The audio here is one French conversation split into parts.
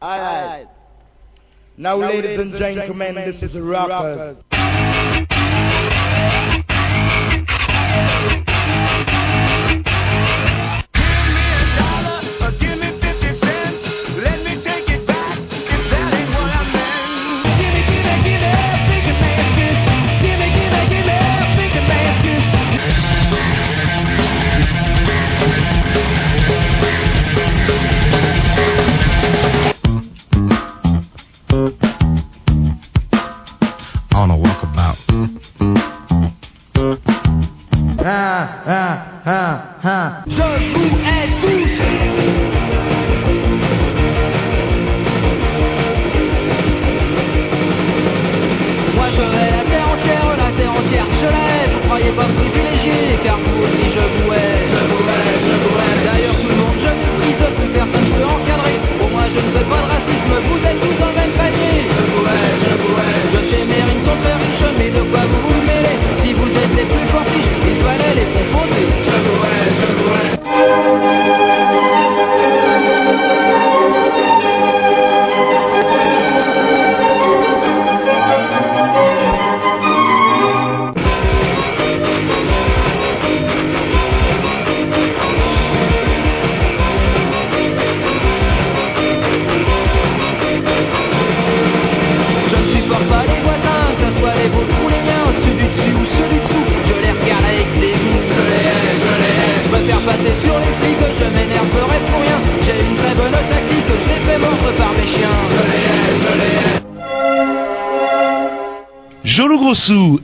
Alright. Now, ladies and gentlemen, this is Rockers.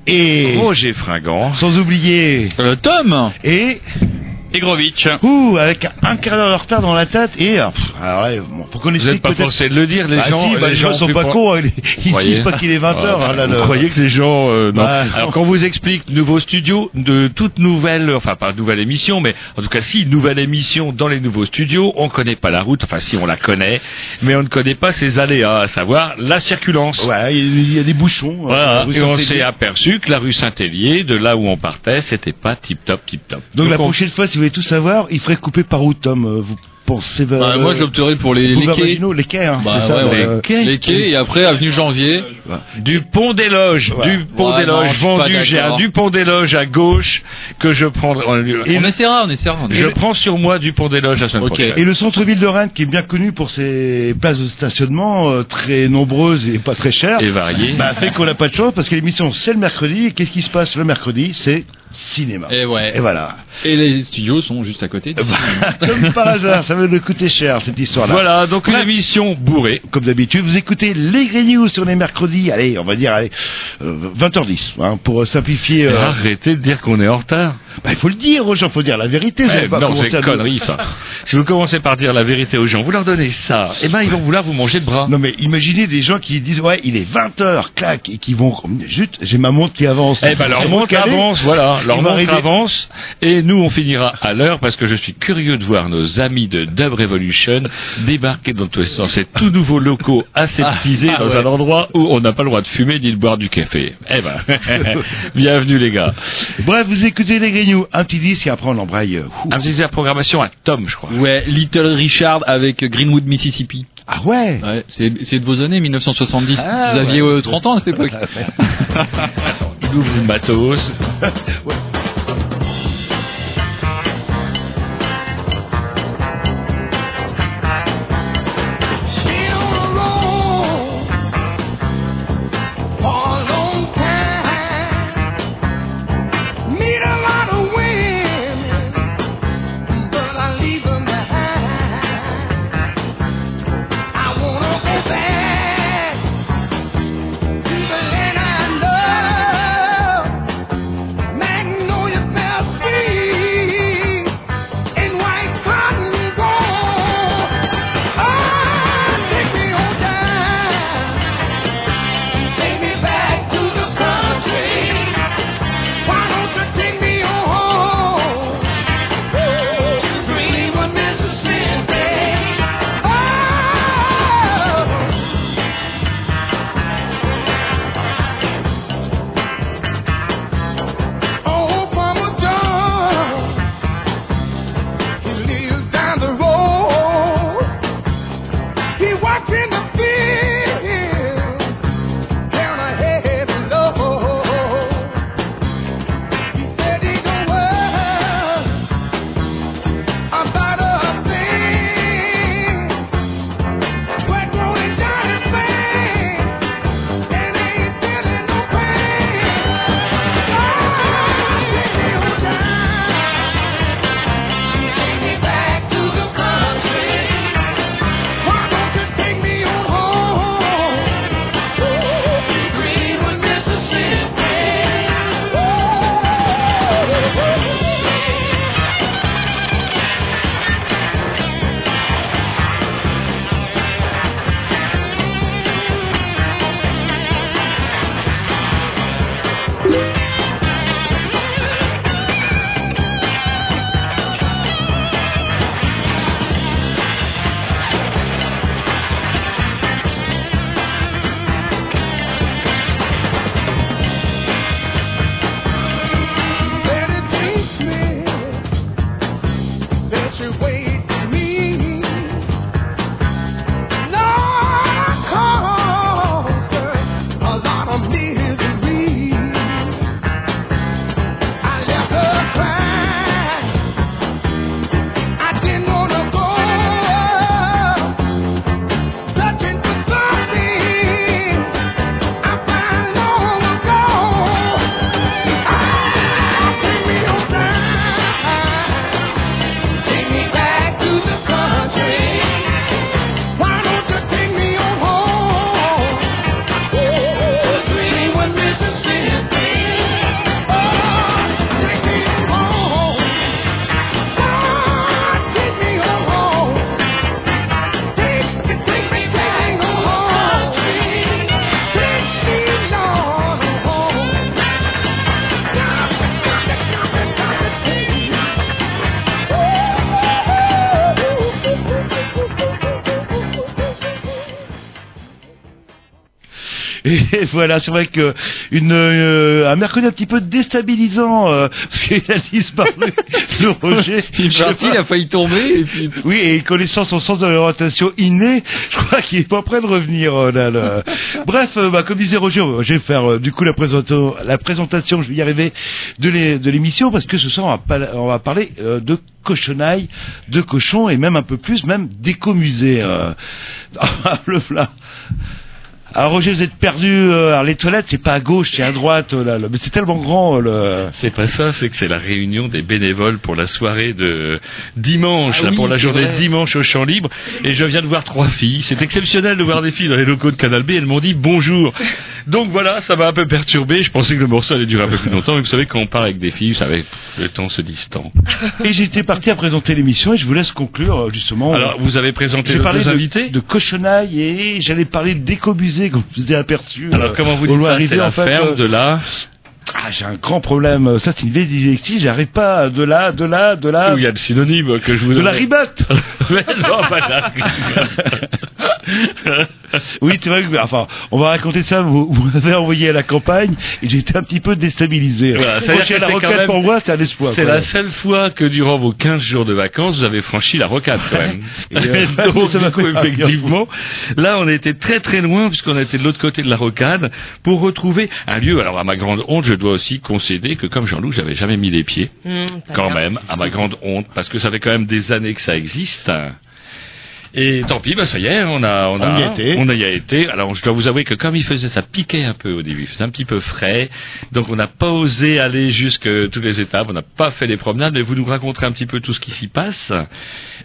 Et Roger Fringant. sans oublier Euh, Tom et Egrovitch. ouh avec un quart d'heure de retard dans la tête et pff, alors là, Vous n'êtes pas forcé de le dire, les Bah gens. si, bah, les gens sont ont pas cons, ils, ils Croyez. disent pas qu'il est 20h. Ah, vous croyez que les gens euh, non. Bah, Alors quand vous explique nouveau studio, de toute nouvelle, enfin pas nouvelle émission, mais en tout cas si nouvelle émission dans les nouveaux studios, on connaît pas la route, enfin si on la connaît, mais on ne connaît pas ses aléas, à savoir la circulence. Ouais, il y a des bouchons. Voilà, euh, rue et on s'est aperçu que la rue Saint-Hélier, de là où on partait, c'était pas tip top, tip top. Donc, la on- prochaine fois, si vous voulez tout savoir, il ferait couper par où, Tom euh, Vous vers... Bah, Moi j'opterais pour les, les quais. Les quais, hein, Bah, ça ouais, quais. Les quais et après avenue Janvier. Du pont des loges, du pont Ouais, des loges vendu, j'ai un du pont des loges à gauche que je prendrai. on essaiera, on essaiera. on Je prends sur moi du pont des loges la semaine Ok. prochaine. Et le centre-ville de Rennes, qui est bien connu pour ses places de stationnement euh, très nombreuses et pas très chères, Et varié. bah, fait qu'on n'a pas de chance parce que l'émission c'est le mercredi. Et qu'est-ce qui se passe le mercredi? C'est cinéma. Et ouais. Et voilà. Et les studios sont juste à côté. Comme par hasard, ça va nous coûter cher cette histoire-là. Voilà, donc une émission bourrée. Comme d'habitude, vous écoutez les Grey News sur les mercredis. Allez, on va dire allez, euh, 20h10 hein, pour euh, simplifier. euh, Arrêtez de dire qu'on est en retard. bah, il faut le dire aux gens, faut dire la vérité. Eh, pas non, c'est connerie ça. si vous commencez par dire la vérité aux gens, vous leur donnez ça, eh ben ils vont vouloir vous manger le bras. Non mais imaginez des gens qui disent ouais il est 20h clac et qui vont juste j'ai ma montre qui avance. Eh ben leur montre avance, voilà, leur Ils vont montre arriver- avance, et nous on finira à l'heure parce que je suis curieux de voir nos amis de Dub Revolution débarquer dans tous les sens. Ces tout nouveaux locaux aseptisés Ah, dans ouais. un endroit où on n'a pas le droit de fumer ni de boire du café. Eh ben, bienvenue les gars. Bref vous écoutez les News, un petit disque et après on embraye. ouh. Un petit la programmation à Tom, je crois. Ouais, Little Richard avec Greenwood, Mississippi. Ah ouais. Ouais, c'est c'est de vos années, 1970. Ah, Vous aviez ouais. euh, 30 ans à cette époque. Il ouvre le matos. Magnificent. Voilà, c'est vrai que une, euh, un mercredi un petit peu déstabilisant, euh, parce qu'il a disparu le Roger. Il est parti, il a failli tomber, et puis... Oui, et connaissant son sens de l'orientation inné, je crois qu'il est pas prêt de revenir. euh, là, là. Bref, euh, bah, comme disait Roger, je vais faire euh, du coup la présentation, la présentation, je vais y arriver, de l'é- de l'émission, parce que ce soir on va, pas- on va parler euh, de cochonaille, de cochon, et même un peu plus, même d'écomusée. Euh, le plat. Alors Roger, vous êtes perdu. euh, alors les toilettes, c'est pas à gauche, c'est à droite. euh, là, là. mais c'est tellement grand. euh, Le... C'est pas ça, c'est que c'est la réunion des bénévoles pour la soirée de dimanche, Ah là, oui, pour la journée vrai. de dimanche au champ libre. Et je viens de voir trois filles. C'est exceptionnel de voir des filles dans les locaux de Canal B. Elles m'ont dit bonjour. Donc voilà, ça m'a un peu perturbé. Je pensais que le morceau allait durer un peu plus longtemps. Mais vous savez, quand on parle avec des filles, vous savez, le temps se distend. Et j'étais parti à présenter l'émission, et je vous laisse conclure euh, justement. Alors, vous avez présenté deux de, invités de cochonaille et j'allais parler comme vous aperçu. Alors, euh, comment vous dites ça C'est la en fait, ferme euh, de la... Ah, j'ai un grand problème. Ça, c'est une vieille dyslexie. J'arrive pas de là, de là, de là. Où il y a le synonyme que je vous De la donne. ribotte Mais non, pas là. Oui, c'est vrai que, enfin, on va raconter ça, vous, vous m'avez envoyé à la campagne, et j'ai été un petit peu déstabilisé. Voilà, la même- pour moi, c'est un espoir. C'est la seule fois que durant vos 15 jours de vacances, vous avez franchi la rocade quand même. Et, euh, Donc, ça du coup, effectivement, là, on était très très loin puisqu'on a été de l'autre côté de la rocade pour retrouver un lieu. Alors, à ma grande honte, je dois aussi concéder que comme Jean-Loup, j'avais jamais mis les pieds, pas quand même, à ma grande honte, parce que ça fait quand même des années que ça existe. Et tant pis, bah ça y est, on a, on, On a, y a été. on y a été. Alors je dois vous avouer que comme il faisait, ça piquait un peu au début, il faisait un petit peu frais, donc on n'a pas osé aller jusque toutes les étapes, on n'a pas fait les promenades, mais vous nous raconterez un petit peu tout ce qui s'y passe.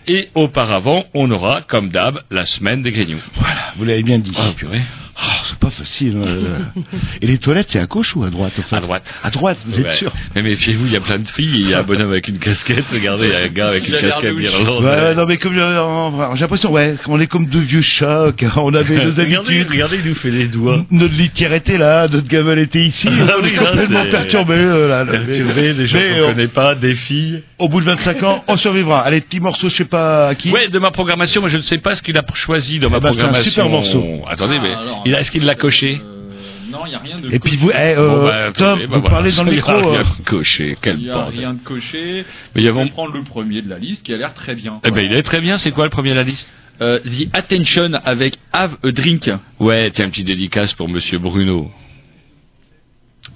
Et auparavant, on aura, comme d'hab, la semaine des Grignoux. Voilà, vous l'avez bien dit. Oh purée, Oh, c'est pas facile. euh. et les toilettes, c'est à gauche ou à droite à droite. À droite, vous êtes Ouais. sûr Mais méfiez-vous, il y a plein de filles, et il y a un bonhomme avec une casquette, regardez, il y a un gars avec une casquette d'Irlande. Ouais, non mais comme euh, j'ai l'impression, ouais, on est comme deux vieux chats, on avait nos regardez, habitudes. regardez, il nous fait les doigts. Notre litière était là, notre gamelle était ici, Ah on oui, est complètement c'est- perturbé. euh, là. Perturbé, des gens Mais, qu'on connaît pas, des filles. Au bout de 25 ans, on survivra. Allez, petit morceau, je sais pas à qui. Ouais, de ma programmation, moi je ne sais pas ce qu'il a choisi dans ma Eh ben, c'est un programmation. super morceau. Attendez, mais Il est-ce qu'il l'a coché Euh, non, il n'y a rien de Et puis vous, eh, euh, Bon, bah, Tom, bah, vous voilà. parlez dans le Il y micro. a rien euh, de coché, quel Il n'y a bordel. rien de coché. Mais il y prendre le premier de la liste qui a l'air très bien. Eh ben, il est très bien, c'est quoi le premier de la liste Euh, The Attention avec Have a Drink. Ouais, tiens, un petit dédicace pour Monsieur Bruno.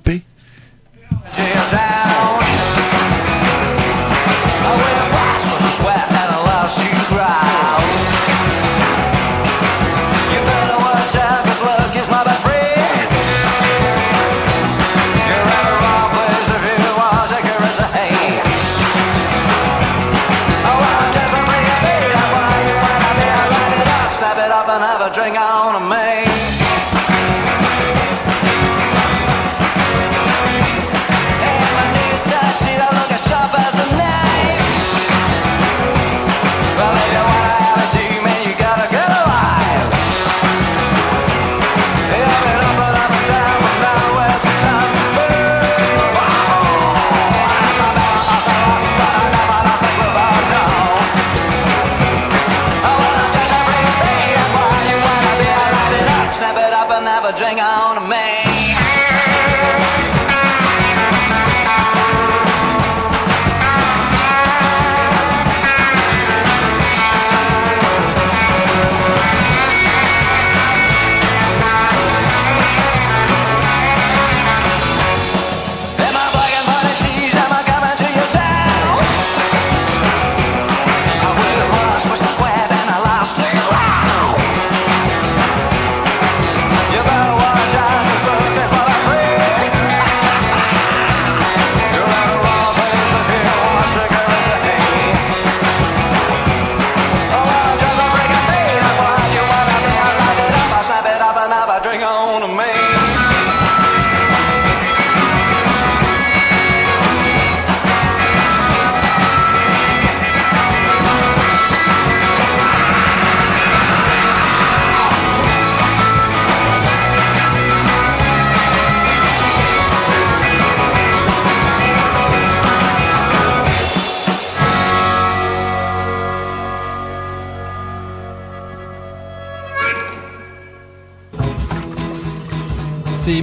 P. up and have a drink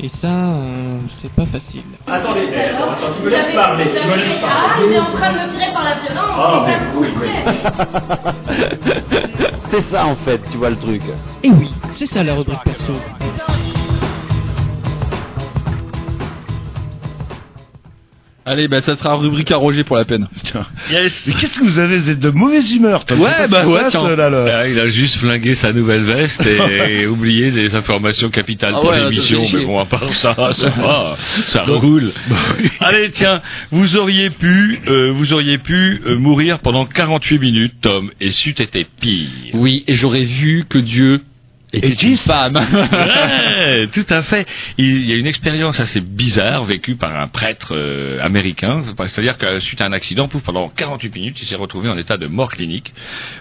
Et ça, euh, c'est pas facile. Attendez, attends, attends, tu me laisses parler, tu me laisses Ah, parler. il est en train de me tirer par la violence. Ah, c'est mais pas oui, possible. C'est ça en fait, tu vois le truc. Et oui, c'est ça la rubrique Allez, bah ça sera rubrique à Roger pour la peine. Yes. Mais qu'est-ce que vous avez Vous êtes de mauvaise humeur, toi? Ouais, bah ouais, tiens. là, là? Ah, il a juste flingué sa nouvelle veste et, oublié des informations capitales Ah pour ouais, l'émission. Mais bon, à part ça, ça va, ça roule. Allez, tiens, vous auriez pu, euh, vous auriez pu euh, mourir pendant 48 minutes, Tom, et c'eût été pire. Oui, et j'aurais vu que Dieu était une femme. Ouais, tout à fait. Il y a une expérience assez bizarre vécue par un prêtre euh, américain. C'est-à-dire que suite à un accident, pouf, pendant 48 minutes, il s'est retrouvé en état de mort clinique.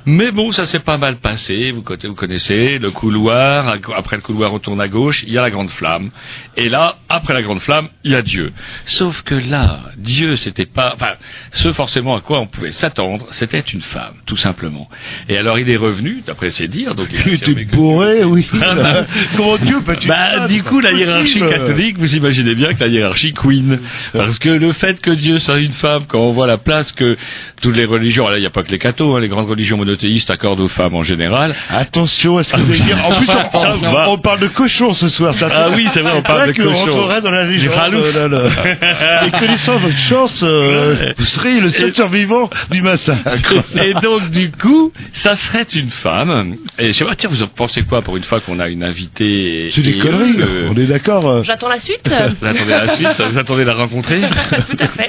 Mais bon, ça s'est pas mal passé. Vous, connaissez le couloir. Après le couloir, on tourne à gauche. Il y a la grande flamme. Et là, après la grande flamme, il y a Dieu. Sauf que là, Dieu, c'était pas, enfin, ce forcément à quoi on pouvait s'attendre, c'était une femme, tout simplement. Et alors, il est revenu, d'après ses dires, donc il bourré, oui. Comment Dieu peut-tu bah, du coup, la hiérarchie catholique, vous imaginez bien que la hiérarchie queen. Parce que le fait que Dieu soit une femme, quand on voit la place que toutes les religions, là, il n'y a pas que les cathos, hein, les grandes religions monothéistes accordent aux femmes en général. Attention à ce que vous allez dire. En plus, on, on parle de cochon ce soir. Ça Ah oui, c'est vrai, on parle de cochon. On rentrerait dans la légende. Euh, là, là. Et connaissant votre chance, euh, vous serez le seul survivant du massacre. Et donc, du coup, ça serait une femme. Et je sais pas, tiens, vous en pensez quoi pour une fois qu'on a une invitée et, conneries, euh, on est d'accord. euh. J'attends la suite. Vous attendez la suite Vous attendez la rencontrer Tout à fait.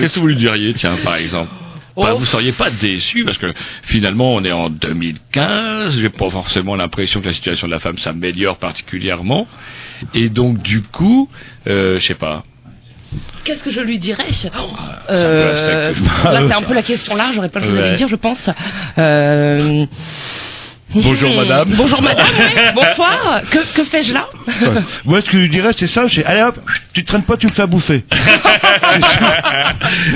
Qu'est-ce que vous lui diriez, tiens, par exemple? Bah, Oh. vous seriez pas déçu parce que finalement on est en 2015, j'ai pas forcément l'impression que la situation de la femme s'améliore particulièrement et donc du coup, euh, je sais pas. Qu'est-ce que je lui dirais? C'est un peu Euh, Là, c'est un peu la question large. J'aurais pas le à Ouais. lui dire, je pense. Euh, Bonjour, madame. Bonjour madame. oui. Bonsoir. Que, que fais-je là Moi, ce que je lui dirais, c'est ça. c'est, Allez hop, tu te traînes pas, tu me fais à bouffer.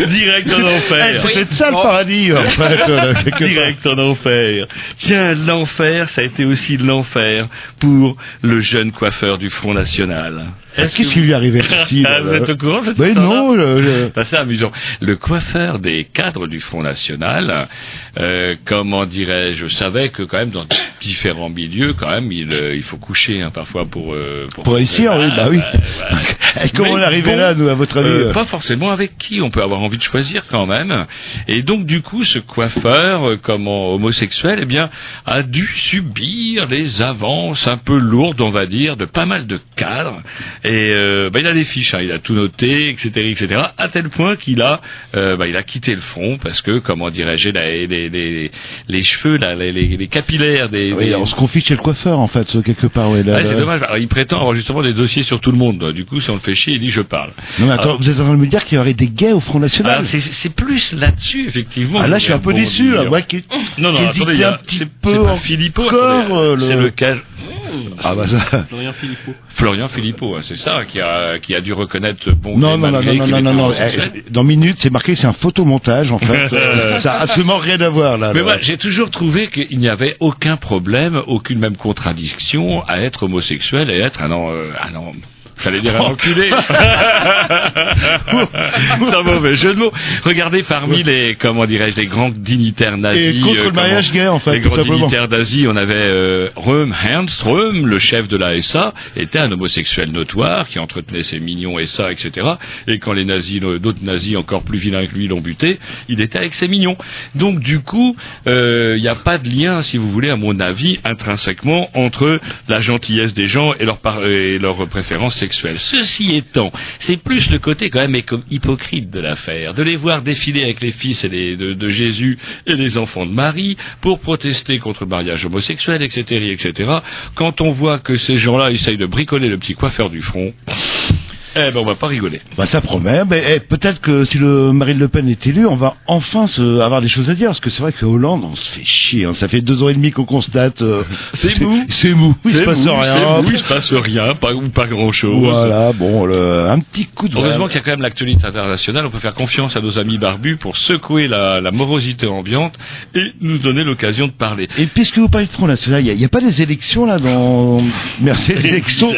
Direct en Eh, enfer. c'est peut-être ça le paradis, en fait. euh. Direct en enfer. Tiens, l'enfer, ça a été aussi l'enfer pour le jeune coiffeur du Front National. Qu'est-ce qui lui est arrivé Christine, Ah, Vous là êtes au courant cette Mais non, je- je- C'est assez amusant. Le coiffeur des cadres du Front National, euh, comment dirais-je, je savais que quand même dans différents milieux, quand même, il, euh, il faut coucher hein, parfois pour euh, Pour réussir, oui, bah oui. Et comment on est arrivé là, nous, à votre avis euh, Pas forcément avec qui. On peut avoir envie de choisir quand même. Et donc du coup, ce coiffeur, comment homosexuel, eh bien, a dû subir les avances un peu lourdes, on va dire, de pas mal de cadres. Et euh, bah, il a des fiches, hein, il a tout noté, etc., etc. À tel point qu'il a, bah, il a quitté le front parce que, comment dirais-je, les, les, les, les cheveux, là, les, les, les capillaires des, Oui, des- on se confie chez le coiffeur, en fait, quelque part. Ouais, là, Ouais, c'est là. dommage. Alors, il prétend avoir justement des dossiers sur tout le monde. Du coup, si on le fait chier, il dit je parle. Non, mais attends, Alors- vous êtes en train de me dire qu'il y aurait des gays au Front National alors, c'est- c'est plus là-dessus, effectivement. Ah, là, je suis un peu Bon, déçu, là. dire. Moi, qui, Non, non, qui attendez, hésitais il y a- un petit c'est peu c'est pas en- Philippot, euh, le- c'est lequel? Ah, bah ça. Florian Philippot. Florian Philippot, hein, c'est ça, qui a, qui a dû reconnaître bon Non, non, non, non, non, non, était non, non. homosexuel. Eh, Dans Minute, c'est marqué, c'est un photomontage, en fait. Ça a absolument rien à voir, là. Mais moi, j'ai toujours trouvé qu'il n'y avait aucun problème, aucune même contradiction à être homosexuel et être un, euh, un, en- J'allais dire un enculé. C'est un mauvais jeu de mots. Regardez parmi les, comment dirais-je, les grands dignitaires nazis. Et contre euh, le mariage gay, en fait, Les grands simplement. dignitaires d'Asie, on avait euh, Röhm Ernst Röhm, le chef de la SA, était un homosexuel notoire qui entretenait ses mignons SA, etc. Et quand les nazis, euh, d'autres nazis encore plus vilains que lui l'ont buté, il était avec ses mignons. Donc du coup, euh, il n'y a pas de lien, si vous voulez, à mon avis, intrinsèquement entre la gentillesse des gens et leurs par- et leurs préférences Ceci étant, c'est plus le côté quand même hypocrite de l'affaire, de les voir défiler avec les fils de, de Jésus et les enfants de Marie pour protester contre le mariage homosexuel, etc., etc. Quand on voit que ces gens-là essayent de bricoler le petit coiffeur du front, Eh ben, on va pas rigoler. Bah ça promet. Mais eh, peut-être que si le Marine Le Pen est élu, on va enfin se, avoir des choses à dire. Parce que c'est vrai que Hollande, on se fait chier. hein. Ça fait deux ans et demi qu'on constate. euh, C'est mou. C'est mou. Il se passe rien. mou, il se passe rien, pas, ou pas grand chose. Voilà. Bon, le- un petit coup de. Heureusement qu'il y a quand même l'actualité internationale, on peut faire confiance à nos amis barbus pour secouer la, la morosité ambiante et nous donner l'occasion de parler. Et puisque vous parlez de Front National, il n'y a, pas des élections là dans. Merci, des élections.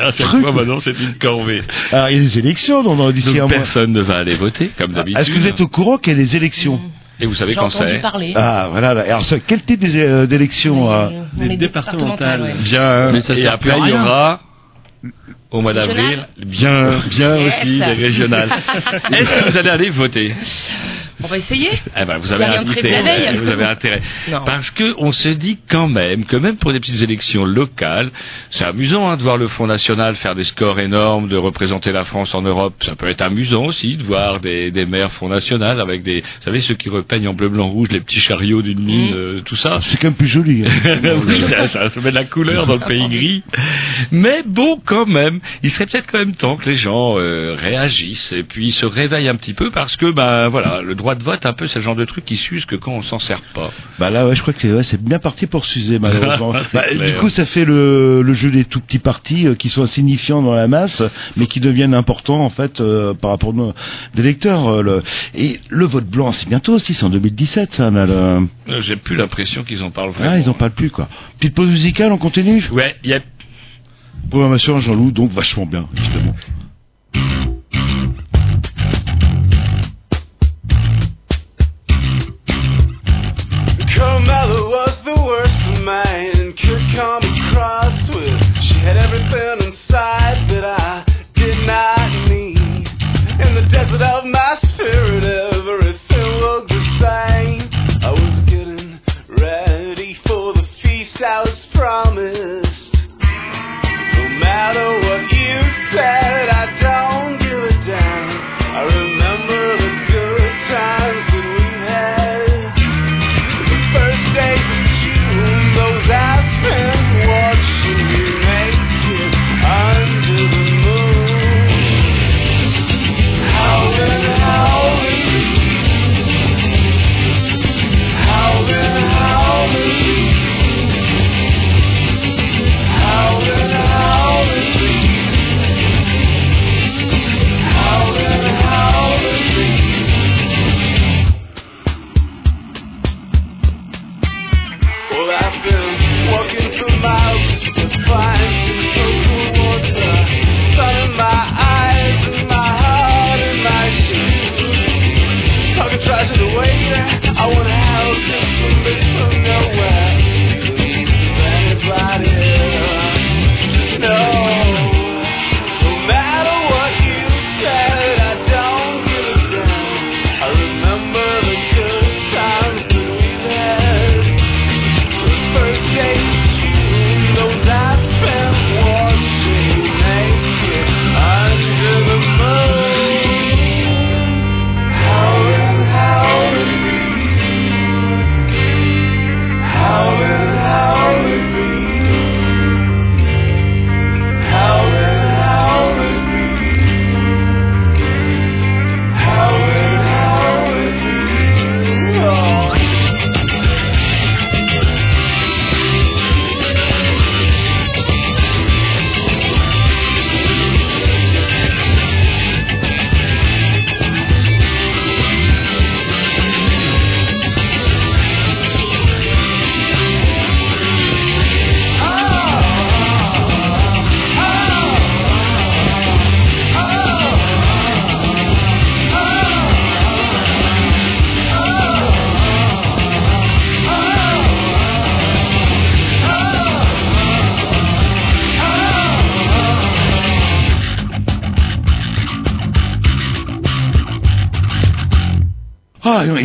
c'est une corvée. Alors, des élections dans, dans- d'ici un mois. personne ne va aller voter, comme d'habitude. Est-ce que vous êtes au courant qu'il y a des élections Et vous savez quand entendu c'est parler. Ah, voilà. là. Alors, ça, quel type des- euh, d'élections euh, On est départemental, ouais. Bien, Mais ça sert après il y aura au mois d'avril, bien, bien Yes. aussi les régionales. Est-ce que vous allez aller voter? On va essayer. Eh ben, vous avez euh, vous avez intérêt. Non. Parce que on se dit quand même que même pour des petites élections locales, c'est amusant hein, de voir le Front National faire des scores énormes, de représenter la France en Europe. Ça peut être amusant aussi de voir des, des maires Front National avec des, vous savez, ceux qui repeignent en bleu, blanc, rouge les petits chariots d'une mine, Mm. euh, tout ça. C'est quand même plus joli. hein. oui, ça, ça, ça met de la couleur dans le pays gris. Mais bon, quand même, il serait peut-être quand même temps que les gens euh, réagissent et puis se réveillent un petit peu parce que, ben voilà, le droit de vote, un peu, c'est le genre de truc qui s'use que quand on s'en sert pas. Bah là, ouais, je crois que c'est ouais, c'est bien parti pour s'user, malheureusement. Bah, du coup, ça fait le, le jeu des tout petits partis euh, qui sont insignifiants dans la masse, mais qui deviennent importants, en fait, euh, par rapport aux des lecteurs. euh, le... Et le vote blanc, c'est bientôt aussi, c'est en 2017, ça. là, le- Euh, J'ai plus l'impression qu'ils en parlent vraiment. Ah, ils en parlent plus, quoi. Petite pause musicale, on continue? Ouais, il y a Programmation Jean-Loup, donc vachement bien. Carmela was the worst. Could with? She had everything inside that I did not need. In the desert of my spirit,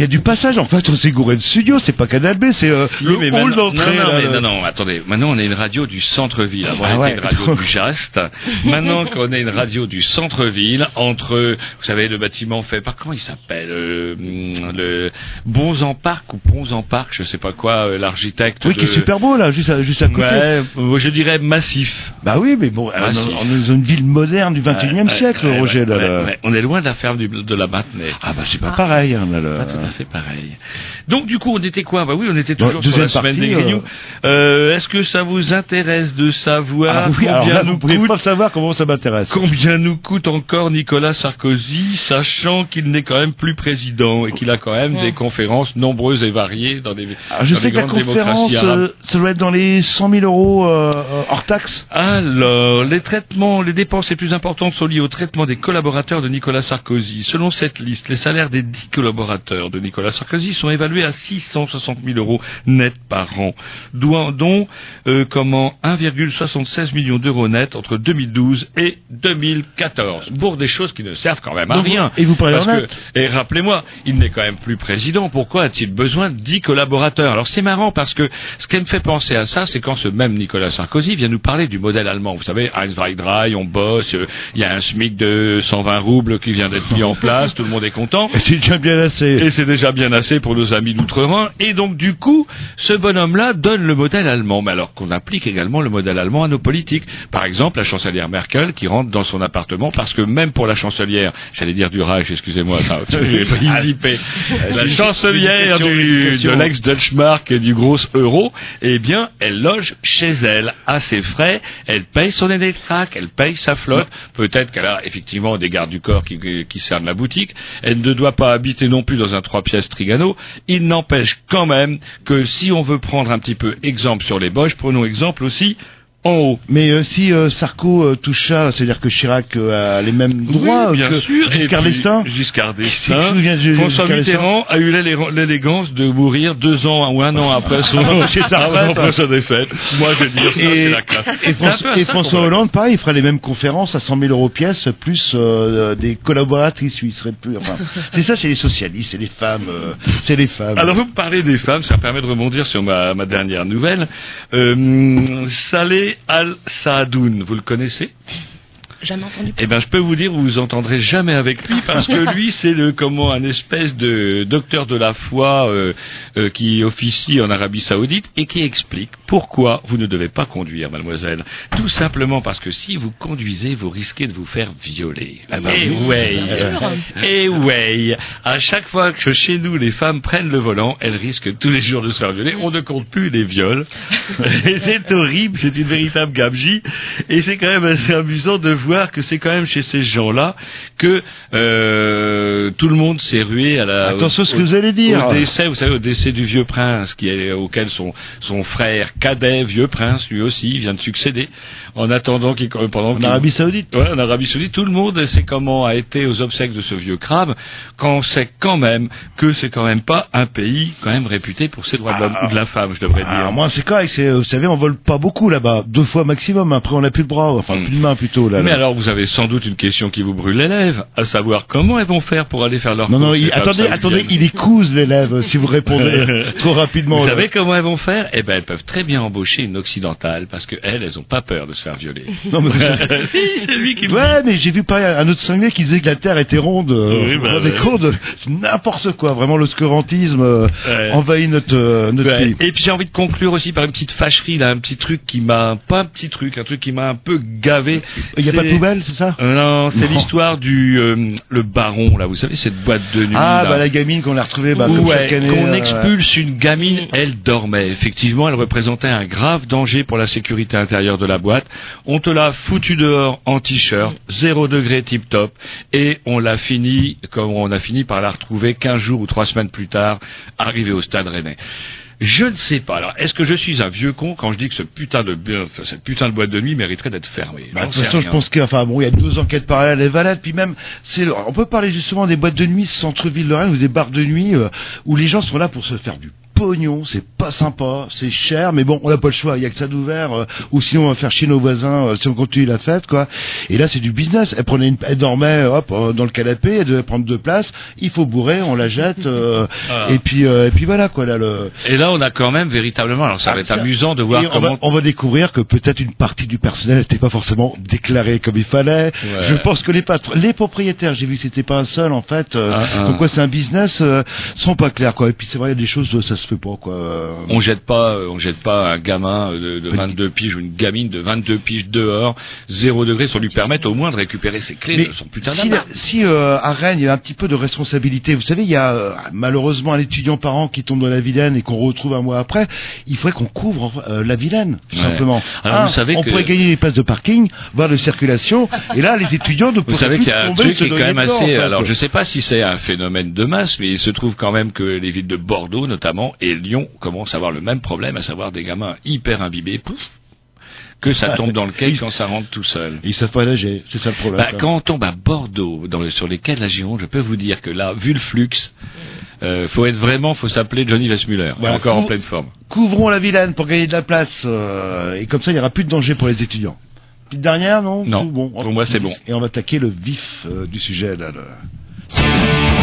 a du passage. En fait, on s'est gouré de studio. C'est pas Canal B, c'est euh, Si, le hall d'entrée. Non, non, là, mais le- non, non, attendez. Maintenant, on est une radio du centre-ville. Avant, Ah on ouais. une radio du Jaste. Maintenant qu'on est une radio du centre-ville, entre, vous savez, le bâtiment fait par, comment il s'appelle, euh, le Bons en Parc ou Bons en Parc, je sais pas quoi, euh, l'architecte. Oui, qui est super beau là, juste à, juste à côté. Ouais, je dirais massif. Bah oui, mais bon, on, est dans une ville moderne du 21e Ouais, siècle, Roger. là. On est loin de la ferme du- de la Matenay. Ah bah c'est pas pareil. Hein, là, là. Fait pareil. Donc du coup, on était quoi? Bah oui, on était Bon, toujours sur la deuxième semaine partie, des grignoux. Euh, Est-ce que ça vous intéresse de savoir Ah oui, alors combien là, vous nous pouvez coûte pas le savoir comment ça m'intéresse? Combien nous coûte encore Nicolas Sarkozy, sachant qu'il n'est quand même plus président et qu'il a quand même des conférences nombreuses et variées dans des, Ah, je dans sais que la conférence, euh, ça doit être dans les 100 000 euros euh, euh, hors taxe. Alors, les traitements, les dépenses les plus importantes sont liées au traitement des collaborateurs de Nicolas Sarkozy. Selon cette liste, les salaires des 10 collaborateurs de Nicolas Sarkozy sont évalués à 660 000 euros net par an, dont, euh, comment 1,76 million d'euros net entre 2012 et 2014. Pour des choses qui ne servent quand même à Donc, rien. et vous parlez Parce en que, net et rappelez-moi, il n'est quand même plus président. Pourquoi a-t-il besoin de 10 collaborateurs? Alors c'est marrant parce que ce qui me fait penser à ça, c'est quand ce même Nicolas Sarkozy vient nous parler du modèle allemand. Vous savez, Heinz Weidrei, on bosse, euh, il y a un SMIC de 120 roubles qui vient d'être mis en place, tout le monde est content. C'est déjà bien assez. Et c'est déjà bien assez pour nos amis d'outre-Rhin. Et donc, du coup, ce bonhomme-là donne le modèle allemand. Mais alors qu'on applique également le modèle allemand à nos politiques. Par exemple, la chancelière Merkel qui rentre dans son appartement parce que même pour la chancelière, j'allais dire du Reich, excusez-moi, j'ai failli zipper. La chancelière du, de l'ex-Deutschmark et du gros euro, eh bien, elle loge chez elle, à ses frais, elle paye son électrac, elle paye sa flotte, peut-être qu'elle a effectivement des gardes du corps qui, qui cernent la boutique, elle ne doit pas habiter non plus dans un trois pièces Trigano, il n'empêche quand même que si on veut prendre un petit peu exemple sur les Boches, prenons exemple aussi en haut. Mais euh, si euh, Sarko euh, touche ça, c'est-à-dire que Chirac euh, a les mêmes droits Oui, bien que sûr. Giscard d'Estaing Giscard d'Estaing. François Mitterrand a eu l'élé- l'élégance de mourir deux ans ou un an après son, Chez sa retraite. après sa défaite. Moi, je veux dire, ça, c'est la classe. et, François- et Hollande, pareil, il fera les mêmes conférences à 100 000 euros pièce, plus euh, des collaboratrices. Il serait plus. Enfin, c'est ça, c'est les socialistes, c'est les femmes, euh, c'est les femmes. Alors, vous parlez des femmes, ça me permet de rebondir sur ma, ma dernière nouvelle. Euh, Saleh Al-Saadoun, vous le connaissez? Jamais entendu Eh ben, je peux vous dire, vous vous entendrez jamais avec lui parce que lui, c'est le comment un espèce de docteur de la foi euh, euh, qui officie en Arabie Saoudite et qui explique pourquoi vous ne devez pas conduire, mademoiselle. Tout simplement parce que si vous conduisez, vous risquez de vous faire violer. Ah bah et oui. ouais, Bien sûr. et ouais. À chaque fois que chez nous les femmes prennent le volant, elles risquent tous les jours de se faire violer. On ne compte plus les viols. et c'est horrible, c'est une véritable gabegie. Et c'est quand même assez amusant de voir que c'est quand même chez ces gens-là que euh, tout le monde s'est rué à la. Attention à ce au- que vous allez dire. Au décès, vous savez, au décès du vieux prince, qui est, auquel son, son frère cadet, vieux prince, lui aussi, vient de succéder. En attendant qu'il, pendant En qu'il- Arabie Saoudite. Ouais, en Arabie Saoudite, tout le monde sait comment a été aux obsèques de ce vieux crabe, quand on sait quand même que c'est quand même pas un pays quand même réputé pour ses droits de l'homme ou de la femme, je devrais Alors dire. moi c'est correct, c'est, vous savez, on vole pas beaucoup là-bas, deux fois maximum. Après on a plus de bras, enfin Hmm. plus de mains plutôt là. Mais. Alors, vous avez sans doute une question qui vous brûle les lèvres, à savoir comment elles vont faire pour aller faire leur Non non, il- attendez, attendez, il écouse les lèvres si vous répondez trop rapidement. Vous là. savez comment elles vont faire? Eh ben, elles peuvent très bien embaucher une occidentale, parce que elles, elles ont pas peur de se faire violer. Non, mais- si, c'est lui qui Ouais, mais j'ai vu pareil un autre cinglé qui disait que la Terre était ronde. euh, Oui, bah rendez ouais. C'est n'importe quoi. Vraiment, l'oscurantisme euh, Ouais. envahit notre, euh, notre Ouais. pays. Et puis j'ai envie de conclure aussi par une petite fâcherie, là, un petit truc qui m'a, pas un petit truc, un truc qui m'a un peu gavé. Il n'y a C'est- pas poubelle, c'est ça? Euh, Non, c'est l'histoire du euh, le baron là. Vous savez cette boîte de nuit. Ah, là. bah la gamine qu'on a retrouvée, bah, Ouais, qu'on euh, expulse une gamine, elle dormait. Effectivement, elle représentait un grave danger pour la sécurité intérieure de la boîte. On te l'a foutu dehors en t-shirt, zéro degré tip top, et on l'a fini, comme on a fini par la retrouver 15 jours ou 3 semaines plus tard, arrivée au stade rennais. Je ne sais pas. Alors, est-ce que je suis un vieux con quand je dis que ce putain de, cette putain de boîte de nuit mériterait d'être fermée? Bah, de toute façon, je pense qu'il enfin, bon, il y a deux enquêtes parallèles et valades, puis même, c'est, on peut parler justement des boîtes de nuit centre-ville de Rennes ou des bars de nuit euh, où les gens sont là pour se faire du pognon, c'est pas sympa, c'est cher, mais bon, on n'a pas le choix, il y a que ça d'ouvert, euh, ou sinon on va faire chier nos voisins euh, si on continue la fête, quoi. Et là, c'est du business. Elle prenait une, elle dormait, hop, euh, dans le canapé, elle devait prendre deux places, il faut bourrer, on la jette, euh, Ah. et puis, euh, et puis voilà, quoi, là, le... Et là, on a quand même véritablement, alors ça va être Ah, amusant de voir on, comment... va, on va découvrir que peut-être une partie du personnel n'était pas forcément déclarée comme il fallait. Je pense que les patr- les propriétaires, j'ai vu que c'était pas un seul en fait. Euh, Ah, ah. C'est un business, sont pas clairs quoi. Et puis c'est vrai, il y a des choses, ça se fait pas quoi. On jette pas, euh, on jette pas un gamin de, de 22 piges ou une gamine de 22 piges dehors, zéro degré, sans lui permettre au moins de récupérer ses clés Mais de son putain si, si euh, à Rennes, il y a un petit peu de responsabilité. Vous savez, il y a euh, malheureusement un étudiant par an qui tombe dans la Vilaine et qu'on retrouve un mois après. Il faudrait qu'on couvre euh, la Vilaine, tout Ouais. simplement. Alors, vous savez on que- pourrait gagner des places de parking, voire de circulation, et là, les étudiants ne Vous pourraient savez plus qu'il y a un tomber truc qui est quand même assez. en fait. Alors, je sais pas si c'est un phénomène de masse, mais il se trouve quand même que les villes de Bordeaux, notamment, et Lyon, commencent à avoir le même problème, à savoir des gamins hyper imbibés, pouf, que ça tombe dans le quai quand ça rentre tout seul. Ils savent pas nager, c'est ça le problème. Bah, quand on tombe à Bordeaux, dans le- sur les quais de la Gironde, je peux vous dire que là, vu le flux, euh, faut être vraiment, faut s'appeler Johnny Westmuller, Voilà. encore en pleine forme. Couvrons la Vilaine pour gagner de la place, euh, et comme ça, il n'y aura plus de danger pour les étudiants. Petite dernière, non? Non. Bon. Pour moi, c'est bon. Et on va attaquer le vif euh, du sujet là. le-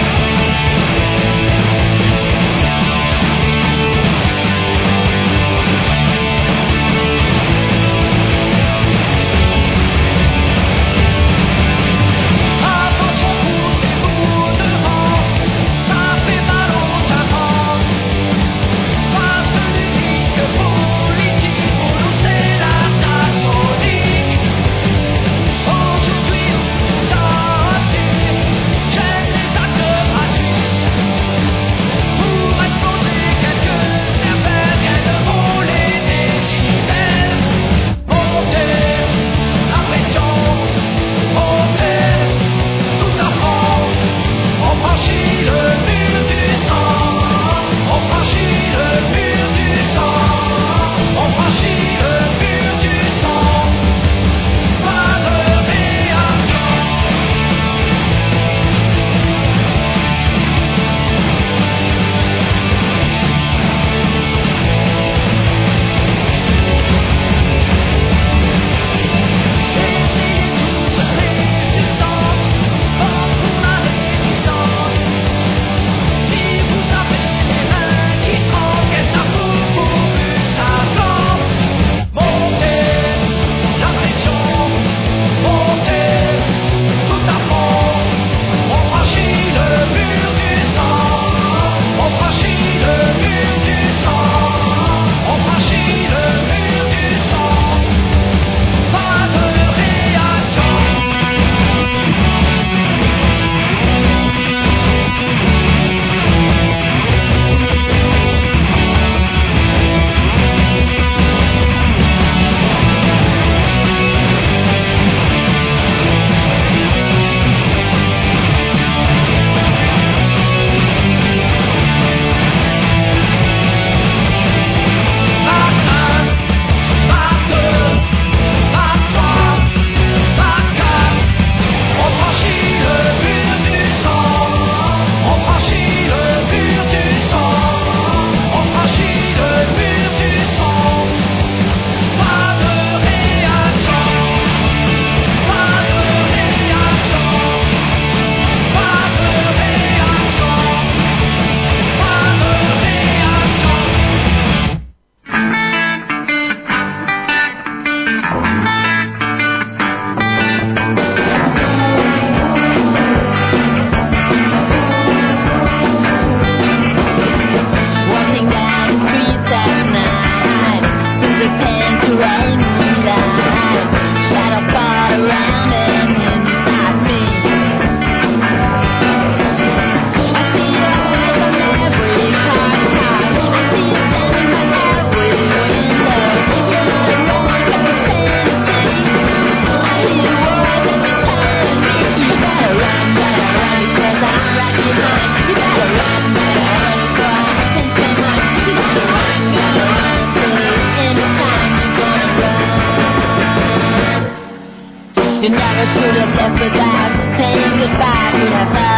Should have left without saying goodbye. Could have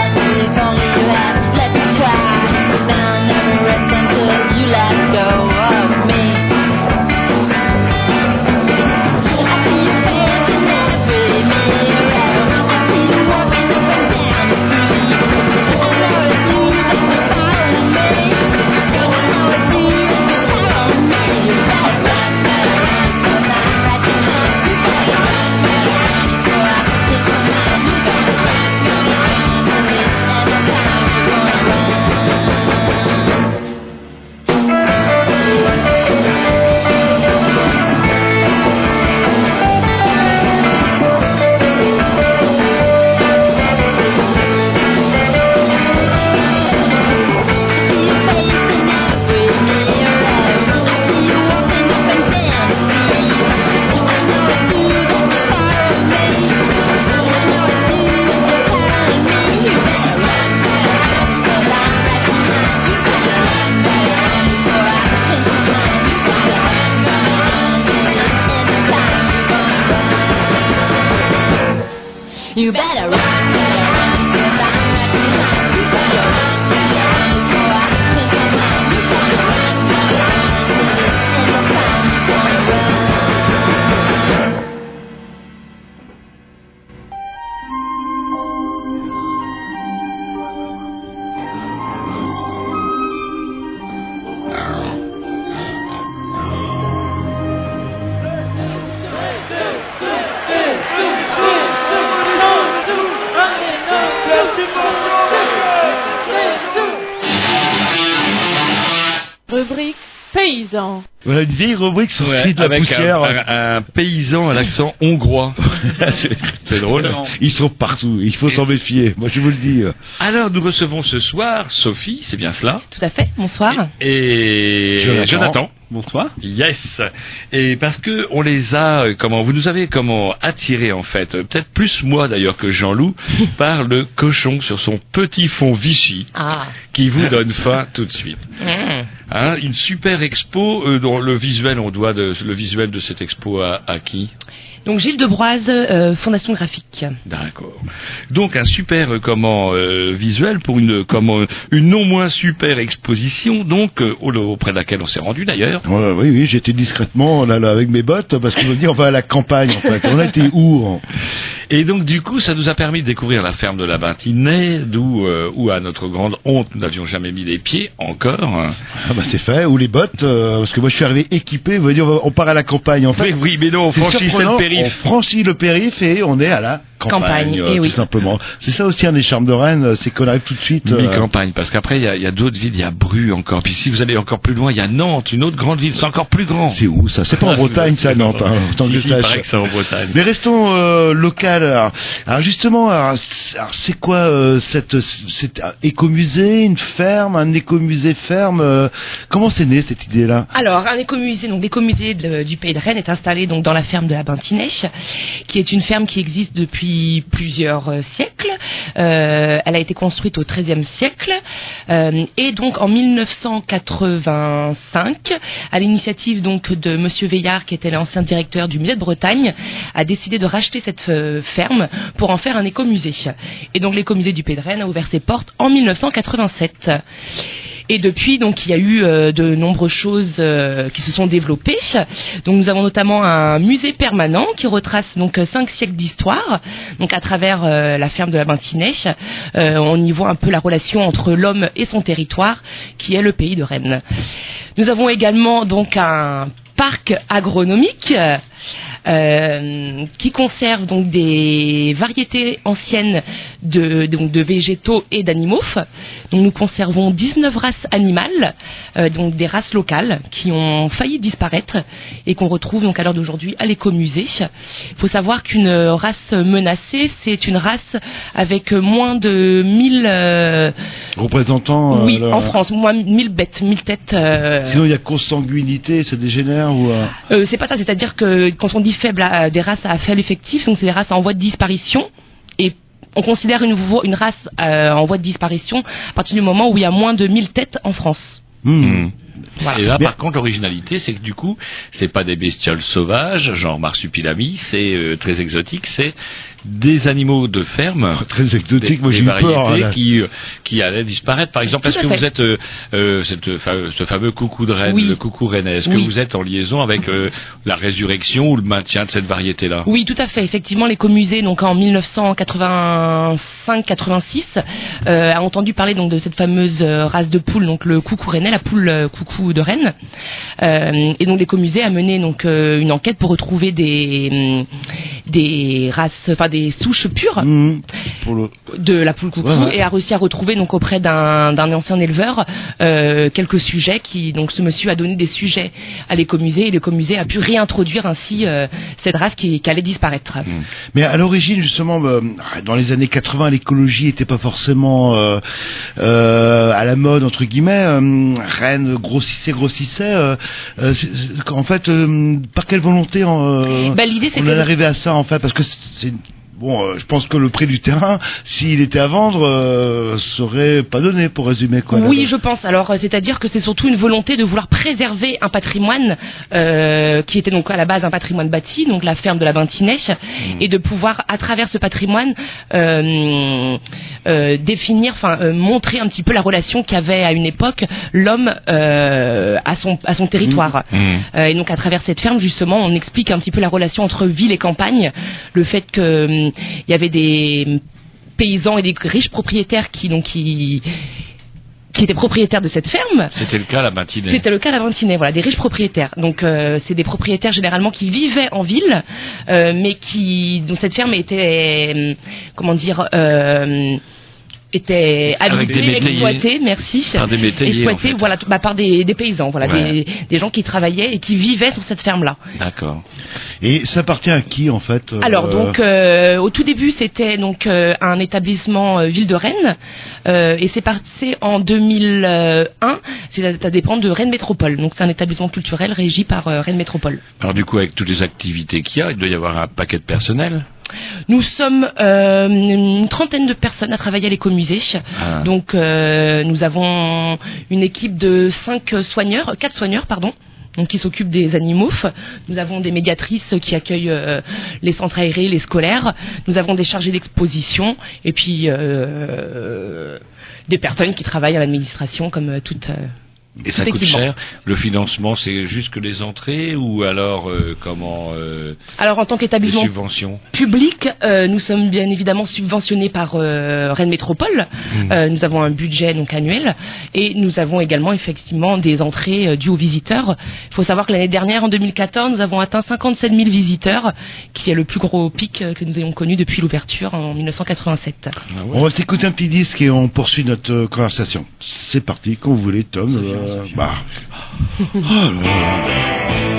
Voilà une vieille rubrique sortie Ouais, de la avec poussière. un, un- un paysan à l'accent hongrois. C'est- drôle. Ils sont partout, il faut s'en méfier, moi je vous le dis. Alors, nous recevons ce soir Sophie, c'est bien cela Tout à fait, bonsoir. Et Jonathan. Jonathan. Bonsoir. Yes. Et parce que on les a, euh, comment vous nous avez comment attirés en fait, euh, peut-être plus moi d'ailleurs que Jean-Loup, par le cochon sur son petit fond Vichy, Ah. qui vous donne faim tout de suite. Mmh. Hein, une super expo euh, dont le visuel, on doit de, le visuel de cette expo à, à qui? Donc Gilles Debroise, euh, Fondation Graphique. D'accord. Donc un super euh, comment euh, visuel pour une comment une non moins super exposition donc euh, au- auprès de laquelle on s'est rendu d'ailleurs. Ouais, oui, oui, j'étais discrètement là, là, avec mes bottes parce qu'on me dit on va à la campagne en fait. On a été où en- Et donc du coup, ça nous a permis de découvrir la ferme de la Bintinée, d'où euh, où à notre grande honte, nous n'avions jamais mis les pieds encore. hein. Ah bah c'est fait, ou les bottes, euh, parce que moi je suis arrivé équipé, vous voyez, on, va- on part à la campagne en fait. Oui, oui, mais non, on C'est franchit cette périph'. Franchit le périph et on est à la campagne, Campagne, euh, eh tout oui. simplement. C'est ça aussi un des charmes de Rennes, c'est qu'on arrive tout de suite. euh, Mi-campagne, parce qu'après, il y a, il y a d'autres villes, il y a Bru encore. Puis si vous allez encore plus loin, il y a Nantes, une autre grande ville, c'est encore plus grand. c'est où ça? C'est pas en Ah, Bretagne ça. Nantes, hein, autant que Si, je si, il paraît que c'est en Bretagne. Mais restons euh, local. Alors, Alors, justement, alors, c'est quoi euh, cette, écomusée, une ferme, un écomusée ferme euh, Comment c'est né cette idée-là? Alors, un écomusée, donc l'écomusée du Pays de Rennes est installé donc dans la ferme de la Bintinée, qui est une ferme qui existe depuis plusieurs euh, siècles. Euh, elle a été construite au XIIIe siècle Euh, et donc en 1985, à l'initiative donc de Monsieur Veillard, qui était l'ancien directeur du musée de Bretagne, a décidé de racheter cette ferme pour en faire un écomusée. Et donc l'écomusée du Rennes a ouvert ses portes en 1987. Et depuis, donc, il y a eu euh, de nombreuses choses euh, qui se sont développées. Donc, nous avons notamment un musée permanent qui retrace donc euh, cinq siècles d'histoire. Donc, à travers euh, la ferme de la Bintinée, euh, on y voit un peu la relation entre l'homme et son territoire, qui est le pays de Rennes. Nous avons également donc un parc agronomique. euh, qui conserve donc des variétés anciennes de, donc de végétaux et d'animaux. Donc nous conservons 19 races animales, euh, donc des races locales qui ont failli disparaître et qu'on retrouve donc à l'heure d'aujourd'hui à l'écomusée. Il faut savoir qu'une race menacée, c'est une race avec moins de 1000 euh, Représentant. euh, oui, en France, moins 1000 bêtes, 1000 têtes. euh, Sinon, il y a consanguinité, ça dégénère ou euh, euh, c'est pas ça, c'est-à-dire que quand on dit faible, à- des races à faible effectif, donc c'est des races en voie de disparition, et on considère une, race euh, en voie de disparition à partir du moment où il y a moins de 1000 têtes en France. Hmm. Voilà. Et là, par contre, l'originalité, c'est que du coup, c'est pas des bestioles sauvages, genre marsupilami, c'est euh, très exotique, c'est des animaux de ferme. Très exotique, des, moi, j'ai peur, là. qui, euh, qui allaient disparaître. Par exemple, est-ce que fait. vous êtes euh, euh, cette, ce fameux coucou de Oui. le coucou rennais, est-ce que vous êtes en liaison avec euh, la résurrection ou le maintien de cette variété-là? Oui, tout à fait. Effectivement, l'écomusée, donc en 1985-86, euh, a entendu parler donc de cette fameuse race de poule, donc le coucou rennais, la poule euh, coucou de Rennes. Euh, et donc l'écomusée a mené donc euh, une enquête pour retrouver des hum, des races, enfin des souches pures Mmh. pour le... de la poule coucou Ouais, ouais. et a réussi à retrouver donc auprès d'un ancien éleveur euh, quelques sujets qui donc ce monsieur a donné des sujets à l'écomusée et l'écomusée a pu réintroduire ainsi euh, cette race qui, qui allait disparaître. Mais à l'origine, justement, euh, dans les années 80, l'écologie n'était pas forcément euh, à la mode entre guillemets. Rennes grossissait, grossissait. en fait, par quelle volonté en, Bah, l'idée, on en est arrivé à ça en fait? Parce que c'est bon, euh, je pense que le prix du terrain, s'il était à vendre, euh, serait pas donné pour résumer quoi. Oui, je pense. Alors, euh, c'est-à-dire que c'est surtout une volonté de vouloir préserver un patrimoine euh, qui était donc à la base un patrimoine bâti, donc la ferme de la Bantinée, et de pouvoir, à travers ce patrimoine, euh, définir, enfin, montrer un petit peu la relation qu'avait à une époque l'homme à son à son territoire. Mmh. Euh, et donc, à travers cette ferme, justement, on explique un petit peu la relation entre ville et campagne, le fait que hum, il y avait des paysans et des riches propriétaires qui donc qui qui étaient propriétaires de cette ferme. C'était le cas la matinée. C'était le cas la Ventinée, voilà, des riches propriétaires. Donc euh, c'est des propriétaires généralement qui vivaient en ville, euh, mais qui dont cette ferme était, euh, comment dire, euh, était métayers. exploitée, merci, Par des métayers, en fait. voilà, bah, par des, des paysans, voilà, Ouais. des, des gens qui travaillaient et qui vivaient sur cette ferme-là. D'accord. Et ça appartient à qui en fait euh, Alors donc euh, au tout début c'était donc euh, un établissement euh, ville de Rennes euh, et c'est passé en 2001 c'est ça dépend de Rennes Métropole donc c'est un établissement culturel régi par euh, Rennes Métropole. Alors du coup, avec toutes les activités qu'il y a, il doit y avoir un paquet de personnel. Nous sommes euh, une trentaine de personnes à travailler à l'écomusée. Ah. Donc euh, nous avons une équipe de cinq soigneurs, quatre soigneurs pardon. Donc, qui s'occupent des animaux. Nous avons des médiatrices qui accueillent euh, les centres aérés, les scolaires. Nous avons des chargés d'exposition et puis des personnes qui travaillent à l'administration comme toute. Et ça coûte cher. Le financement, c'est juste que les entrées ou alors euh, comment euh, Alors en tant qu'établissement public, euh, nous sommes bien évidemment subventionnés par euh, Rennes Métropole. Mmh. Euh, nous avons un budget donc annuel et nous avons également effectivement des entrées euh, dues aux visiteurs. Il faut savoir que l'année dernière, en 2014, nous avons atteint 57 000 visiteurs, qui est le plus gros pic que nous ayons connu depuis l'ouverture en 1987. On va s'écouter un petit disque et on poursuit notre conversation. C'est parti, quand vous voulez, Tom. Euh,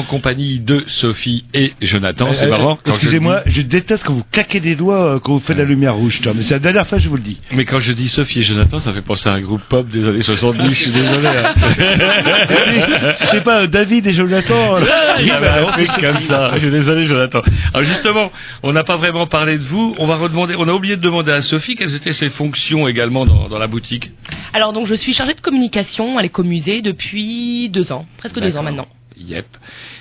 en compagnie de Sophie et Jonathan. C'est Euh, marrant. je Excusez-moi, dis- je déteste quand vous claquez des doigts euh, quand vous faites la lumière rouge, mais c'est la dernière fois que je vous le dis. Mais quand je dis Sophie et Jonathan, ça fait penser à un groupe pop des années 70. Je suis désolé. hein. C'était pas euh, David et Jonathan euh, y avait bah, un non, truc c'est- comme ça. Je suis désolé, Jonathan. Alors justement, on n'a pas vraiment parlé de vous. On va redemander. On a oublié de demander à Sophie quelles étaient ses fonctions également dans, dans la boutique. Alors donc je suis chargée de communication à l'écomusée depuis deux ans, presque deux ans maintenant. Yep.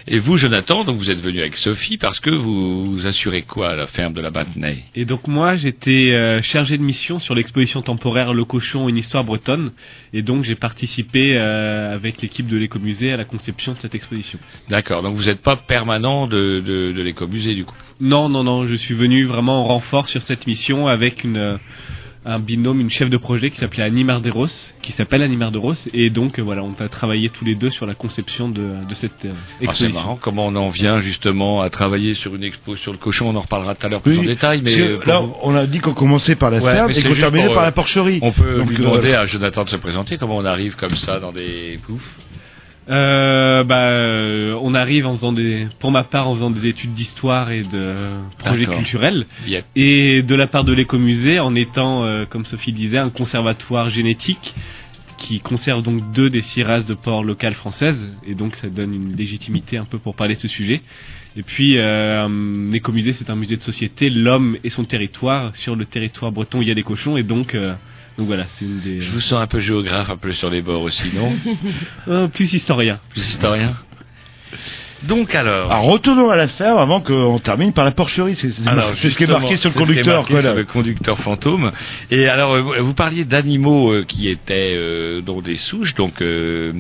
Et vous, Jonathan, donc vous êtes venu avec Sophie parce que vous, vous assurez quoi à la ferme de la Bantenay Et donc moi j'étais euh, chargé de mission sur l'exposition temporaire Le Cochon, une histoire bretonne, et donc j'ai participé euh, avec l'équipe de l'écomusée à la conception de cette exposition. D'accord. Donc vous n'êtes pas permanent de, de, de l'écomusée du coup? Non, non, non, je suis venu vraiment en renfort sur cette mission avec une, euh, un binôme, une chef de projet qui s'appelait Annie Marderos, qui s'appelle Annie Marderos, et donc euh, voilà, on a travaillé tous les deux sur la conception de, de cette euh, Ah, c'est exposition. marrant comment on en vient justement à travailler sur une expo sur le cochon. On en reparlera tout à l'heure plus Oui, en détail. Mais euh, pour là, vous- on a dit qu'on commençait par la Ouais, ferme et c'est qu'on terminait pour, par euh, la porcherie. On peut Donc, lui euh, demander à Jonathan de se présenter comment on arrive comme ça dans des poufs. Euh, bah, euh, on arrive en faisant des, pour ma part, en faisant des études d'histoire et de projets culturels. Yep. Et de la part de l'écomusée, en étant, euh, comme Sophie disait, un conservatoire génétique qui conserve donc deux des six races de porcs locales françaises. Et donc, ça donne une légitimité un peu pour parler de ce sujet. Et puis, euh, un écomusée, c'est un musée de société, l'homme et son territoire. Sur le territoire breton, il y a des cochons. Et donc, euh, donc voilà, c'est une des... Je vous sens un peu géographe, un peu sur les bords aussi, non Euh, plus historien. Plus historien. Donc alors. Alors retournons à la ferme avant qu'on termine par la porcherie. C'est c'est Alors, mar- c'est ce qui est marqué sur le c'est ce qui est conducteur. quoi, sur là. le conducteur fantôme. Et alors, euh, vous- parliez d'animaux euh, qui étaient euh, dont des souches, donc euh,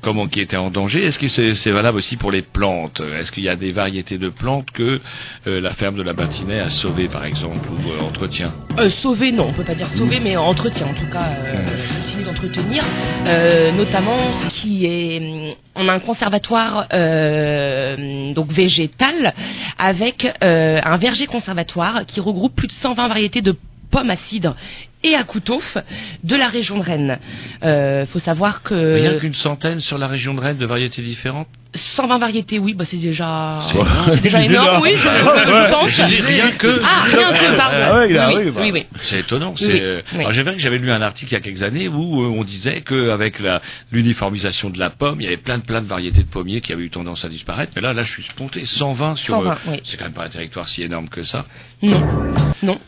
comment qui étaient en danger. Est-ce que c'est valable aussi pour les plantes? Est-ce qu'il y a des variétés de plantes que euh, la ferme de la Bâtinais a sauvées, par exemple, ou euh, entretient Euh, sauver, non, on peut pas dire sauver, mais entretien en tout cas, euh, continue d'entretenir, notamment ce qui est, on a un conservatoire donc végétal avec un verger conservatoire qui regroupe plus de 120 variétés de pommes à cidre et à couteau de la région de Rennes. Euh, faut savoir que Rien qu'une centaine sur la région de Rennes de variétés différentes 120 variétés, oui, bah c'est déjà, C'est déjà énorme, oui, je, pense. Je dis rien que- Ah, rien que, pardon. Ah ouais, oui, bah, oui, oui. C'est étonnant. C'est. Alors j'ai que j'avais lu un article il y a quelques années où euh, on disait qu'avec la, l'uniformisation de la pomme, il y avait plein de plein de variétés de pommiers qui avaient eu tendance à disparaître. Mais là, là, je suis sponté 120 sur. 120, euh. C'est quand même pas un territoire si énorme que ça. Non, non.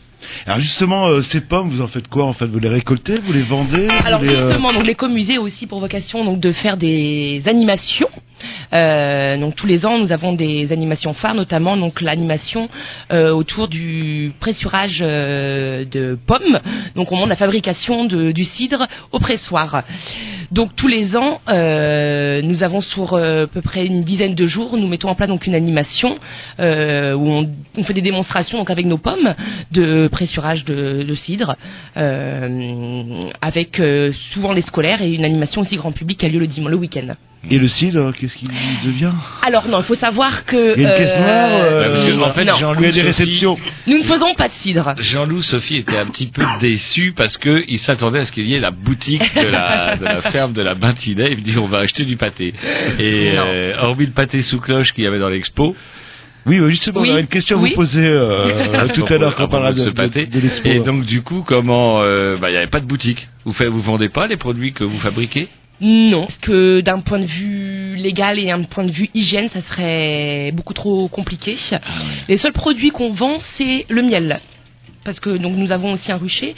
Alors justement, euh, ces pommes, vous en faites quoi en fait? Vous les récoltez Vous les vendez Vous Alors les, euh, justement, donc l'écomusée a aussi pour vocation donc de faire des animations. Euh, donc tous les ans, nous avons des animations phares, notamment l'animation euh, autour du pressurage euh, de pommes. Donc on montre la fabrication du cidre au pressoir. Donc tous les ans, nous avons sur à peu près une dizaine de jours, nous mettons en place une animation où on, fait des démonstrations avec nos pommes de pressurage de, cidre, avec souvent les scolaires et une animation aussi grand public qui a lieu le dimanche, le week-end. Et le cidre, qu'est-ce qu'il devient? Alors non, il faut savoir que Il y a une caisse noire, euh, Ouais, parce que, en fait, non. Jean-Loup des Sophie- réceptions. nous ne faisons pas de cidre. Jean-Loup Sophie était un petit peu déçu parce que il s'attendait à ce qu'il y ait la boutique de la, de la ferme de la Bintinet. Il me dit on va acheter du pâté. Et euh, hormis le pâté sous cloche qu'il y avait dans l'expo. Oui, oui, justement, Oui, on avait une question à oui. vous poser euh, tout à l'heure quand on parlera de de, ce de, l'expo. Et donc du coup, comment euh, bah, il n'y avait pas de boutique. Vous faites, vous vendez pas les produits que vous fabriquez? Non, parce que d'un point de vue légal et d'un point de vue hygiène, ça serait beaucoup trop compliqué. Les seuls produits qu'on vend, c'est le miel. Parce que donc nous avons aussi un rucher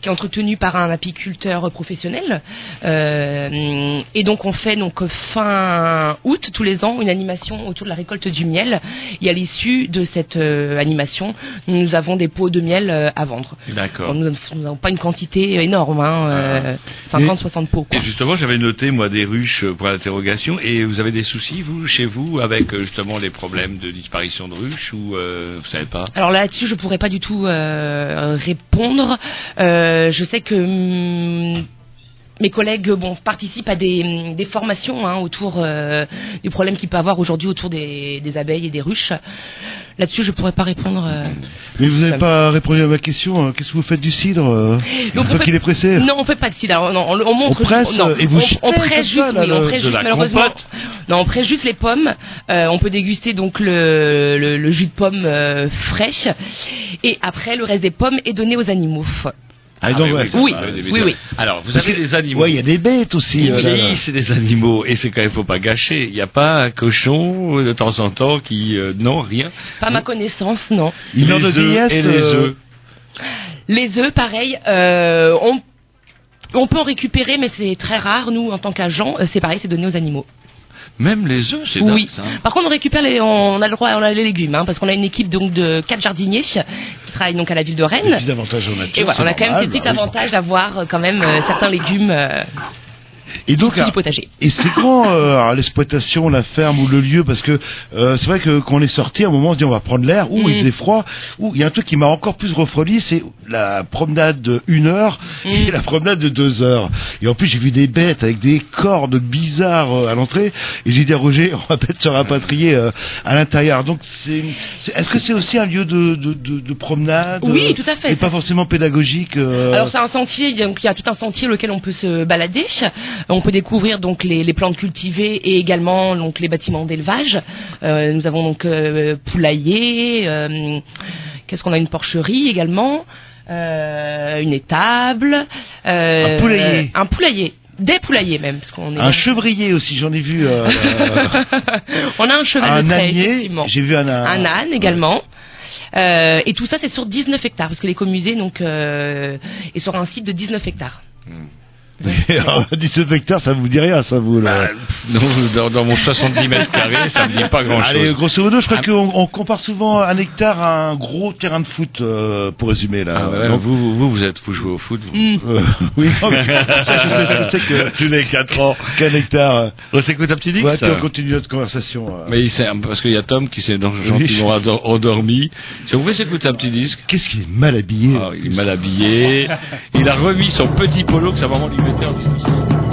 qui est entretenu par un apiculteur professionnel. Euh, et donc on fait donc fin août tous les ans une animation autour de la récolte du miel. Et à l'issue de cette euh, animation, nous avons des pots de miel euh, à vendre. D'accord. Nous n'avons pas une quantité énorme, hein, euh, 50-60 pots. Quoi. Et justement, j'avais noté moi des ruches pour l'interrogation. Et vous avez des soucis vous chez vous avec justement les problèmes de disparition de ruches ou vous savez pas? Alors là-dessus, je pourrais pas du tout euh, répondre. Euh, je sais que hum, mes collègues participent à des, des formations hein, autour euh, du problème qu'il peut avoir aujourd'hui autour des abeilles et des ruches. Là-dessus, je pourrais pas répondre. euh, Mais vous ça n'avez pas répondu à ma question. euh, Qu'est-ce que vous faites du cidre euh, Une peut fois qu'il est pressé? Non, on fait pas de cidre. Alors, non, on, on montre. On presse, non, et vous on, on presse ça, juste, là, oui, on presse juste malheureusement. compote. Non, on presse juste les pommes. Euh, on peut déguster donc le, le, le jus de pomme euh, fraîche. Et après, le reste des pommes est donné aux animaux. Ah, ça oui, oui, oui, oui. Alors, vous Parce avez des animaux. Ouais, il y a des bêtes aussi. Euh, vieillissent, c'est des animaux, et c'est quand même faut pas gâcher. Il n'y a pas un cochon euh, de temps en temps qui, euh, non, rien. Pas ma connaissance, non. De Les œufs et les euh, œufs. Les œufs, pareil, euh, on, on peut en récupérer, mais c'est très rare. Nous, en tant qu'agents, c'est pareil, c'est donné aux animaux. Même les œufs, c'est Oui. dingue, ça. Par contre, on récupère les, on a le droit, on a les légumes, hein, parce qu'on a une équipe donc de quatre jardiniers qui travaillent donc à la ville de Des Rennes. petits avantages nature. Et on a quand même ces petits bah oui. avantages d'avoir euh, quand même euh, certains légumes euh, Et donc, issus du potager. et c'est grand euh, l'exploitation, la ferme ou le lieu, parce que euh, c'est vrai que quand on est sorti, à un moment, on se dit on va prendre l'air. Mm. il faisait froid. Ouh, il y a un truc qui m'a encore plus refroidi, c'est la promenade de une heure Mm. et la promenade de deux heures. Et en plus, j'ai vu des bêtes avec des cordes bizarres euh, à l'entrée. Et j'ai dit à Roger, on va peut-être se rapatrier euh, à l'intérieur. Donc, c'est, c'est- est-ce que c'est aussi un lieu de, de, de, de promenade Oui, euh, tout à fait. Et pas forcément pédagogique. euh, Alors c'est un sentier, donc il y a tout un sentier lequel on peut se balader. On peut découvrir donc les, les plantes cultivées et également donc les bâtiments d'élevage. Euh, nous avons donc euh, poulailler, euh, qu'est-ce qu'on a une porcherie également, euh, une étable, euh, Un poulailler. un poulailler. Des poulaillers même, parce qu'on est. un chevrier aussi, j'en ai vu. euh, on a un cheval un de trait, effectivement. j'ai vu un, un âne également. Euh, et tout ça, c'est sur 19 hectares, parce que l'écomusée donc euh, est sur un site de 19 hectares. 17 hectares, ça vous dit rien, ça vous là. Non, dans, dans mon 70 mètres carrés, ça me dit pas grand Allez, chose. grosso modo, je crois Ah. qu'on on compare souvent un hectare à un gros terrain de foot, euh, pour résumer là. Ah ouais, Donc, vous, vous, vous, vous êtes, vous jouez au foot. vous. euh, oui, non, mais ça, je sais, je sais que Tous les 4 ans. qu'un hectare. euh, On s'écoute un petit dix Ouais, puis on continue notre conversation. euh. Mais il parce qu'il y a Tom qui s'est gentiment endormi. Si on pouvait s'écouter un petit disque. Qu'est-ce qu'il est mal habillé Ah, il est mal habillé. Il a remis son petit polo que sa maman lui mettait en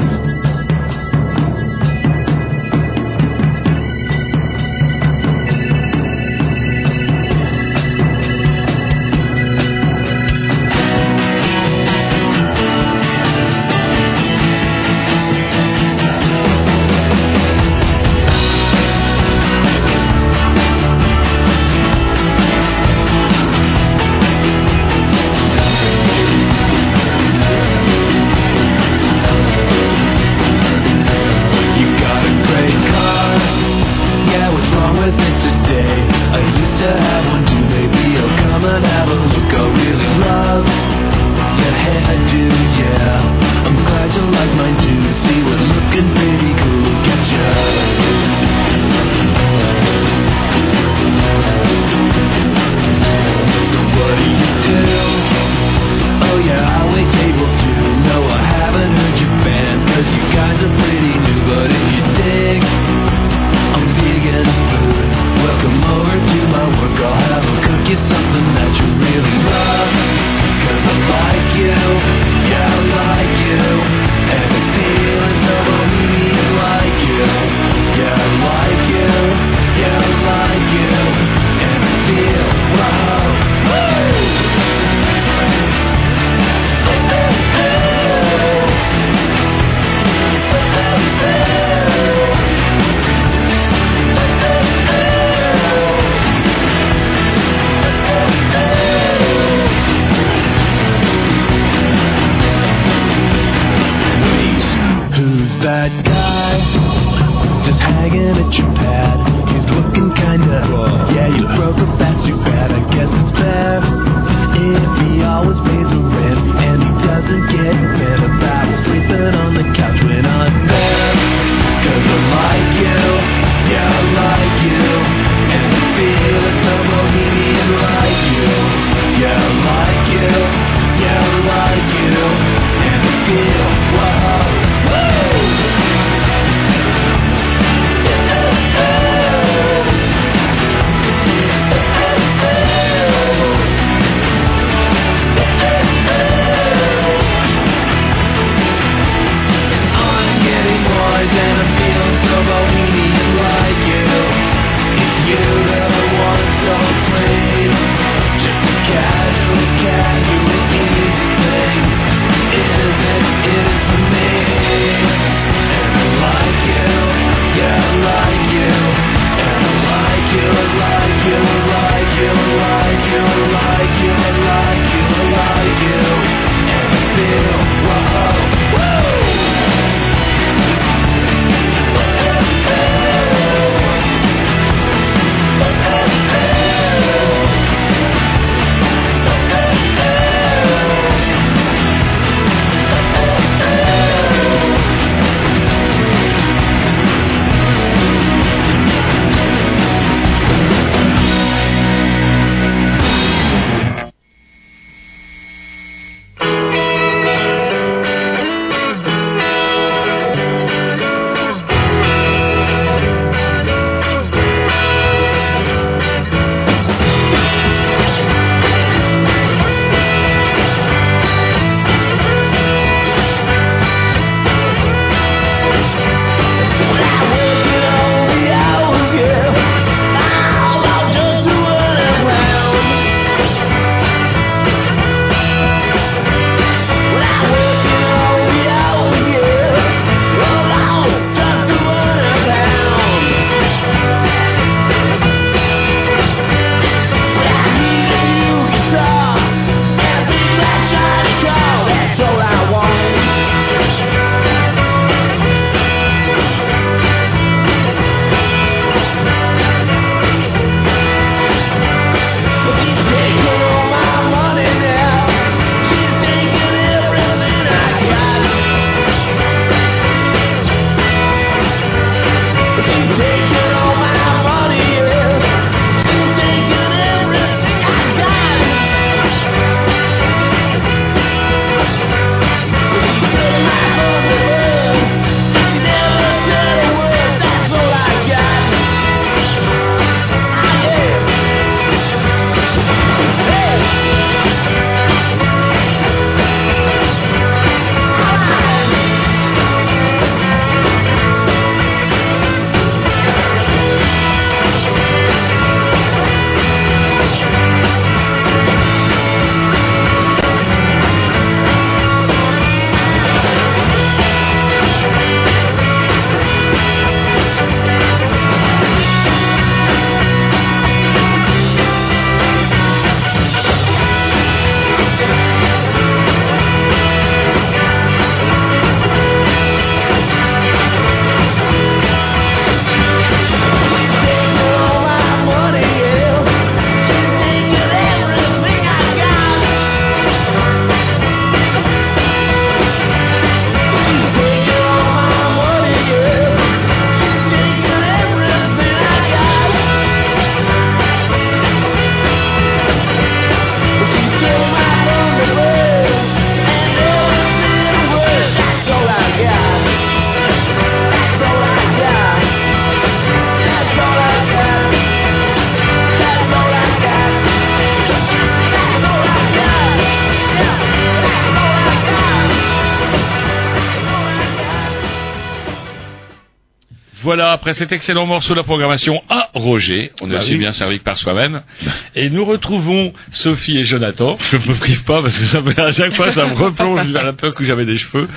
Voilà, après cet excellent morceau de la programmation à Roger, on est Bah aussi oui. bien servi que par soi-même. Et nous retrouvons Sophie et Jonathan. Je ne me prive pas parce que ça me, à chaque fois ça me replonge vers la peur que j'avais des cheveux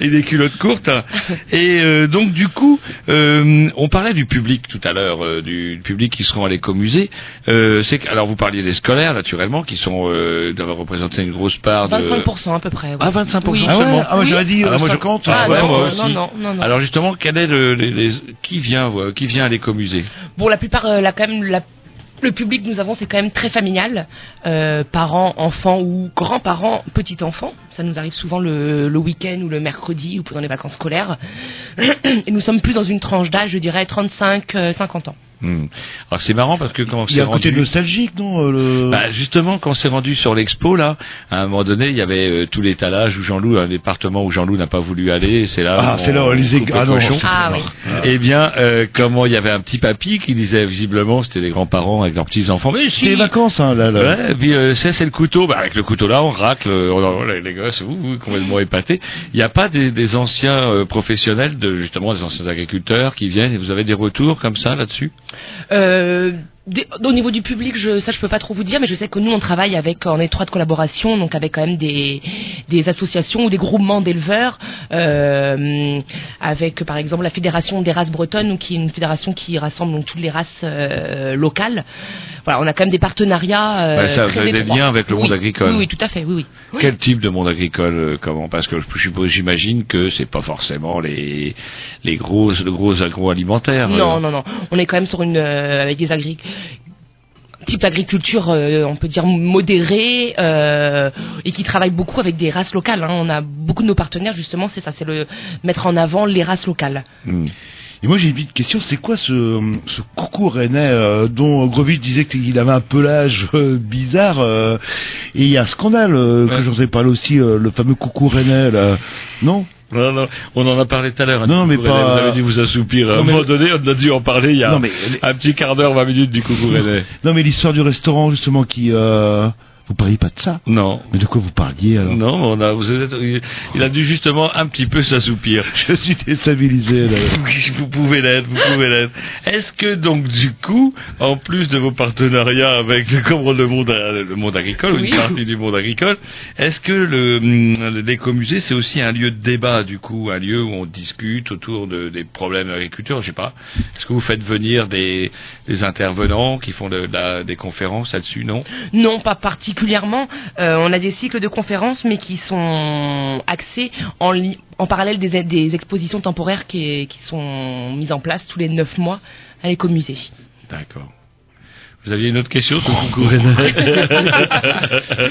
et des culottes courtes. Et euh, donc du coup, euh, on parlait du public tout à l'heure, euh, du public qui seront à l'écomusée. Euh, c'est que- alors vous parliez des scolaires naturellement qui sont euh, doivent représenter une grosse part de 25% à peu près. oui. Ah, 25% Oui. seulement. Ah ouais, j'aurais dit, Alors, euh, moi, je- 50. Ah, ouais, non, moi non, aussi. non, non, non. Alors justement, quel est le, les- les- qui vient, euh, qui vient à l'écomusée Bon, la plupart, euh, là, quand même, la- le public que nous avons, c'est quand même très familial. Euh, parents, enfants ou grands-parents, petits-enfants. Ça nous arrive souvent le, le week-end ou le mercredi ou pendant les vacances scolaires. Et nous sommes plus dans une tranche d'âge, je dirais 35-50 ans. Hmm. Alors c'est marrant parce que quand on Il y s'est a un côté rendu, nostalgique, non euh, le... bah, justement quand on s'est rendu sur l'expo là, à un moment donné il y avait euh, tout l'étalage où Jean-Loup, un département où Jean-Loup n'a pas voulu aller, c'est là. Ah, où c'est on là, les coupe ég- le ah non, Ah oui. Eh bien, euh, comment il y avait un petit papy qui disait visiblement c'était les grands-parents avec leurs petits enfants. Mais si. C'est les vacances, hein, là. là. Ouais, et puis euh, ça c'est le couteau. Bah, avec le couteau là, on racle, euh, on, les, les gosses, vous, vous, complètement épatés. Il n'y a pas des, des anciens euh, professionnels, de justement des anciens agriculteurs qui viennent. Et vous avez des retours comme ça là-dessus? Euh, au niveau du public, je, ça je peux pas trop vous dire, mais je sais que nous on travaille avec en étroite collaboration, donc avec quand même des, des associations ou des groupements d'éleveurs, euh, avec par exemple la fédération des races bretonnes, qui est une fédération qui rassemble donc toutes les races euh, locales. Voilà, on a quand même des partenariats. euh, Ouais, ça, vous très avez des liens avec le monde Oui, agricole. Oui, oui, tout à fait, oui, oui. Oui. Quel type de monde agricole euh, Comment? Parce que je suppose, j'imagine que c'est pas forcément les les gros le gros agroalimentaires. Non, non, non. On est quand même sur une avec des agri type d'agriculture, euh, on peut dire modérée, euh, et qui travaille beaucoup avec des races locales. hein. On a beaucoup de nos partenaires justement, c'est ça, c'est le mettre en avant les races locales. Hmm. Et moi j'ai une petite question, c'est quoi ce, ce coucou rennais euh, dont Grovitch disait qu'il avait un pelage euh, bizarre euh, et il y a un scandale euh, que j'en ai parlé aussi, euh, le fameux coucou rennais là, non? Non, non, on en a parlé tout à l'heure. hein, Non, mais pas- Vous avez dû vous assoupir. À Non, un moment donné, on a dû en parler il y a Non, mais- un petit quart d'heure, 20 minutes du coucou rennais. Non mais l'histoire du restaurant justement qui... Euh... Vous parliez pas de ça Non. Mais de quoi vous parliez alors? Non, on a, vous êtes, il a dû justement un petit peu s'assoupir. Je suis déstabilisé là. Vous pouvez l'être, vous pouvez l'être. Est-ce que donc du coup, en plus de vos partenariats avec le, monde, euh, le monde agricole, ou Oui. une partie du monde agricole, est-ce que le hum, l'écomusée c'est aussi un lieu de débat du coup, un lieu où on discute autour de, des problèmes de l'agriculture, je sais pas. Est-ce que vous faites venir des, des intervenants qui font de, de la- des conférences là-dessus, non? Non, pas particulièrement. Euh, on a des cycles de conférences, mais qui sont axés en, li- en parallèle des, des expositions temporaires qui, qui sont mises en place tous les neuf mois à l'écomusée. D'accord. Vous aviez une autre question sur le coucou rennais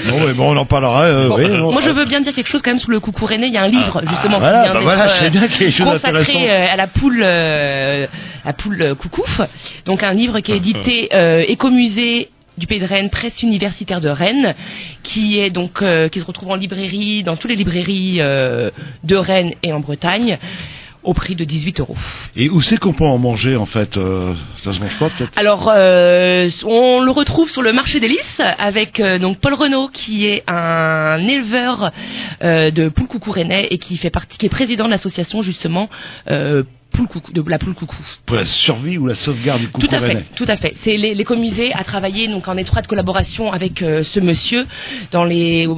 Non mais bon on en parlera. euh, Bon, oui, bon. Moi, je veux bien dire quelque chose quand même sur le coucou rennais. Il y a un livre justement Ah, voilà, qui vient bah voilà, euh, bien des choses consacré euh, à la poule, euh, la poule euh, coucouf. Donc un livre qui est édité euh, Écomusée du Pays de Rennes, presse universitaire de Rennes, qui est donc euh, qui se retrouve en librairie, dans toutes les librairies euh, de Rennes et en Bretagne, au prix de 18 euros. Et où c'est qu'on peut en manger en fait euh, Ça se mange pas peut-être? Alors, euh, on le retrouve sur le marché des Lys avec euh, donc Paul Renault qui est un éleveur euh, de poules coucou rennais et qui fait partie, qui est président de l'association justement euh, poule coucou, de la poule coucou. Pour la survie ou la sauvegarde du coucou Tout à fait, tout à fait. C'est les- l'écomusée a travaillé donc en étroite collaboration avec euh, ce monsieur dans les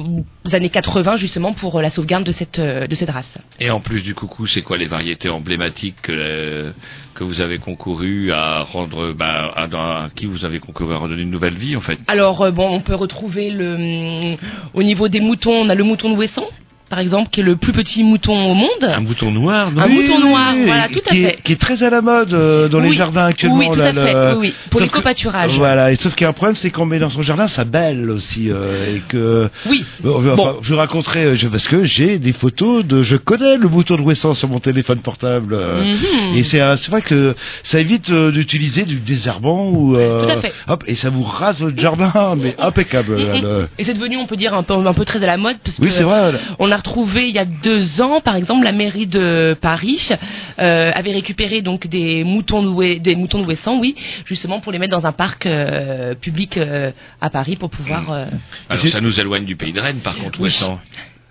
années 80 justement pour euh, la sauvegarde de cette euh, de cette race. Et en plus du coucou, c'est quoi les variétés emblématiques que, euh, que vous avez concouru à rendre, bah, à, à qui vous avez concouru à redonner une nouvelle vie en fait? Alors euh, bon, on peut retrouver le hum, au niveau des moutons, on a le mouton de Ouessant par exemple qui est le plus petit mouton au monde. Un mouton noir, non Un Oui, mouton noir, oui, voilà, tout à est- fait. Qui est très à la mode euh, dans les jardins actuellement. oui, tout à fait, le- oui, pour Sauf les que-. Voilà, et sauf qu'il y a un problème, c'est qu'on met dans son jardin sa belle aussi, euh, et que. Oui. Bon, enfin, Bon. je vous raconterai, euh, je- parce que j'ai des photos de, je connais le bouton de Wesson sur mon téléphone portable, euh, Mhm. et c'est, euh, vrai que ça évite euh, d'utiliser du désherbant ou. euh, Tout à fait. Hop, et ça vous rase votre jardin, mais impeccable. là, le- Et c'est devenu, on peut dire, un peu, un peu très à la mode, parce Oui, c'est vrai. on a retrouvé il y a deux ans, par exemple, la mairie de Paris euh, avait récupéré donc des moutons noués, des moutons oui, justement pour les mettre dans un parc euh, public euh, à Paris pour pouvoir. Alors ça nous éloigne du pays de Rennes par contre, Oui.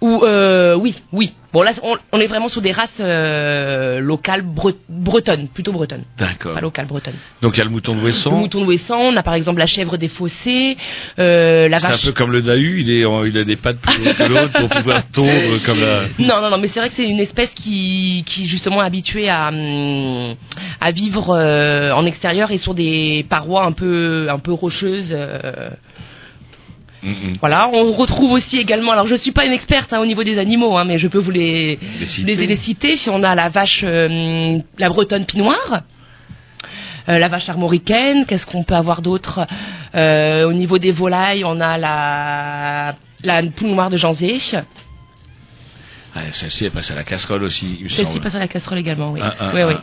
Ou euh, oui, oui. Bon là, on, on est vraiment sur des races euh, locales bre- bretonnes, plutôt bretonnes, D'accord. pas locales bretonnes. Donc il y a le mouton de Le Wesson. mouton de on a par exemple la chèvre des fossés, euh, la C'est un vache. peu comme le Dahu, il, est, en- il a des pattes plus longues que l'autre pour pouvoir tondre comme la... Non, non, non, mais c'est vrai que c'est une espèce qui, qui justement est habituée à, hum, à vivre en extérieur et sur des parois un peu, un peu rocheuses. Mhm. Voilà, on retrouve aussi également, alors je suis pas une experte hein, au niveau des animaux, hein, mais je peux vous les, Les citer. les, les citer. Si on a la vache, euh, la bretonne pinoire, euh, la vache armoricaine, qu'est-ce qu'on peut avoir d'autre Euh, Au niveau des volailles, on a la, la poule noire de Janzé. Ah, Celle-ci, elle passe à la casserole aussi, il Celle-ci passe à la casserole également, oui. Oui, oui. un.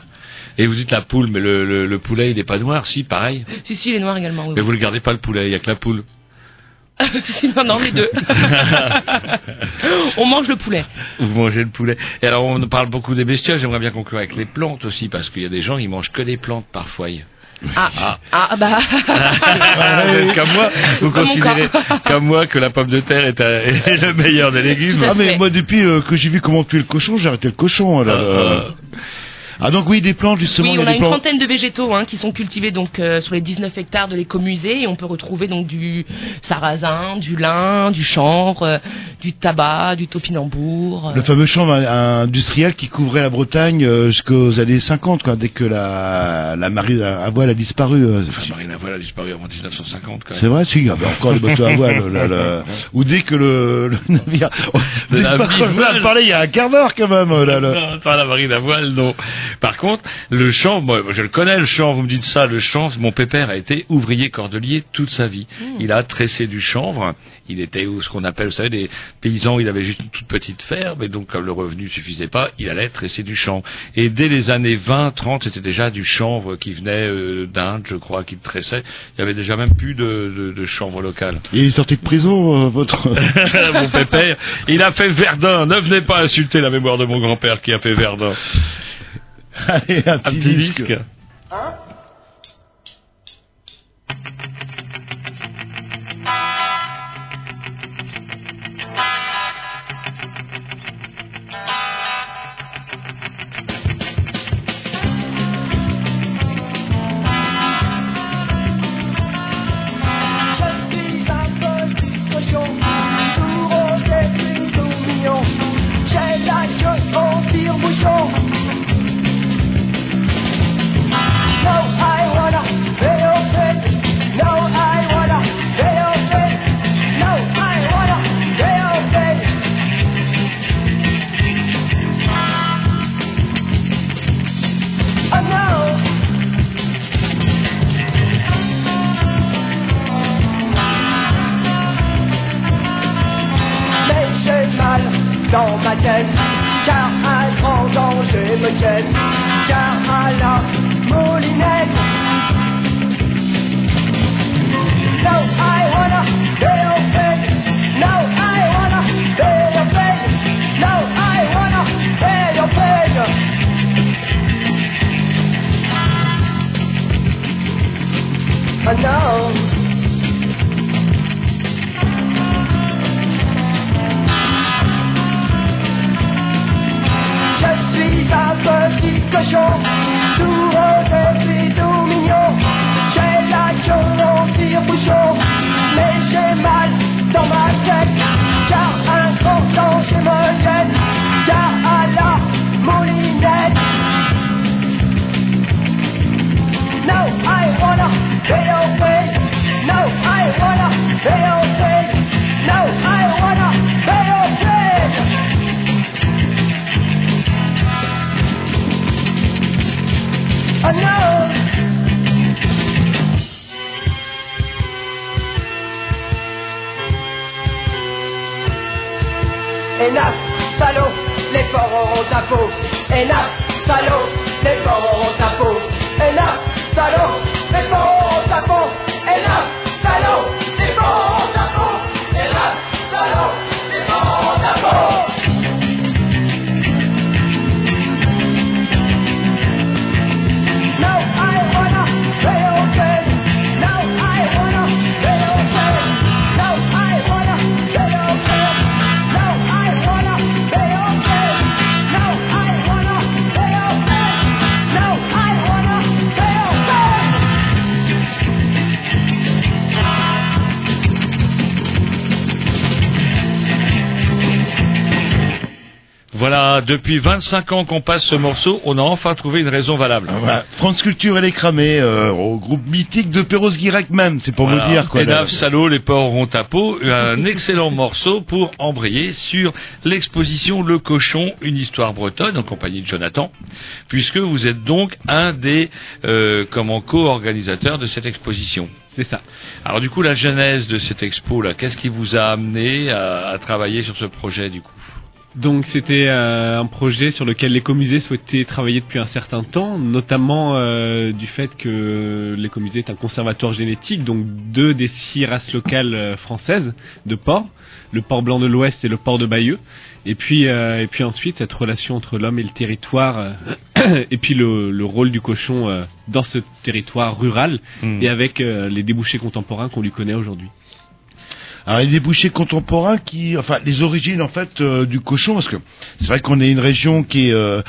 Et vous dites la poule, mais le, le, le poulet, il est pas noir, si, pareil. Si, si, les noirs également, oui. Mais vous ne gardez pas le poulet, il y a que la poule. Oui. Si, non, non, les deux. on mange le poulet. Vous mangez le poulet. Et alors, on parle beaucoup des bestioles, j'aimerais bien conclure avec les plantes aussi, parce qu'il y a des gens, ils mangent que des plantes parfois. Ah, Ah. ah, bah. vous comme moi, vous considérez comme moi que la pomme de terre est, un- est le meilleur des légumes. Ah mais moi depuis euh, que j'ai vu comment tuer le cochon, j'ai arrêté le cochon. là, Ah, euh. Ah donc oui des plantes justement. Oui, on a une plantes- trentaine de végétaux hein, qui sont cultivés donc euh, sur les 19 hectares de l'écomusée et on peut retrouver donc du sarrasin, du lin, du chanvre, euh, du tabac, du topinambour. euh. Le fameux in- industriel qui couvrait la Bretagne euh, jusqu'aux années 50, quoi, dès que la, la marine à voile a disparu. euh, Enfin, Marine à voile a disparu avant 1950 quand même. C'est vrai, si, il y avait encore les bateaux à voile. là, là. Ou dès que le, le navire... Que navire Macron voile. a parlé il y a un quart d'heure quand même. Là, là. Non, pas la marine à voile, non. Par contre, le champ, moi, je le connais, le champ, vous me dites ça, le chanvre, mon pépère a été ouvrier cordelier toute sa vie. Il a tressé du chanvre, il était où, ce qu'on appelle, vous savez, des paysans, il avait juste une toute petite ferme, et donc comme le revenu suffisait pas, il allait tresser du chanvre. Et dès les années 20, 30, c'était déjà du chanvre qui venait euh, d'Inde, je crois, qu'il tressait. Il y avait déjà même plus de, de, de chanvre local. Il est sorti de prison, euh, votre... mon pépère, il a fait Verdun. Ne venez pas insulter la mémoire de mon grand-père qui a fait Verdun. Allez, un petit, disque. Je I know. Je suis un petit cochon, Hélas, salaud, les porcs auront ta peau. Hélas, salaud, les porcs auront ta peau. Hélas, salaud, depuis 25 ans qu'on passe ce morceau, on a enfin trouvé une raison valable. Voilà. France Culture, elle est cramée, euh, au groupe mythique de Perros Guirec même, c'est pour Voilà. vous dire quoi. Pénave, là. salaud, les porcs auront à peau. Un excellent morceau pour embrayer sur l'exposition Le Cochon, une histoire bretonne en compagnie de Jonathan, puisque vous êtes donc un des euh, comment co-organisateurs de cette exposition. C'est ça. Alors du coup, la genèse de cette expo là, qu'est-ce qui vous a amené à, à travailler sur ce projet du coup? Donc c'était euh, un projet sur lequel l'écomusée souhaitait travailler depuis un certain temps, notamment euh, du fait que l'écomusée est un conservatoire génétique, donc deux des six races locales euh, françaises de porcs, le porc blanc de l'Ouest et le porc de Bayeux. Et puis, euh, et puis ensuite, cette relation entre l'homme et le territoire, euh, et puis le, le rôle du cochon euh, dans ce territoire rural, Hmm. et avec les débouchés contemporains qu'on lui connaît aujourd'hui. Alors les débouchés contemporains qui, enfin les origines en fait euh, du cochon, parce que c'est vrai qu'on est une région qui est euh,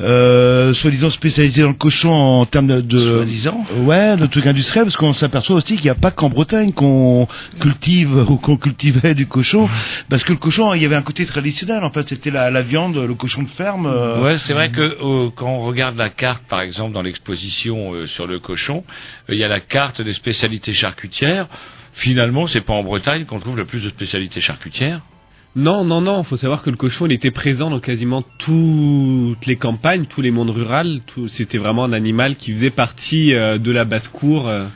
euh, soi-disant spécialisée dans le cochon en termes de, de Soi-disant ouais, de trucs industriels, parce qu'on s'aperçoit aussi qu'il n'y a pas qu'en Bretagne qu'on cultive ou qu'on cultivait du cochon, parce que le cochon, il y avait un côté traditionnel en fait, c'était la, la viande, le cochon de ferme. Ouais, c'est vrai que quand on regarde la carte, par exemple, dans l'exposition euh, sur le cochon, il y a la carte des spécialités charcutières. Finalement, c'est pas en Bretagne qu'on trouve le plus de spécialités charcutières. Non, non, non. faut savoir que le cochon, il était présent dans quasiment toutes les campagnes, tous les mondes ruraux. C'était vraiment un animal qui faisait partie euh, de la basse-cour euh,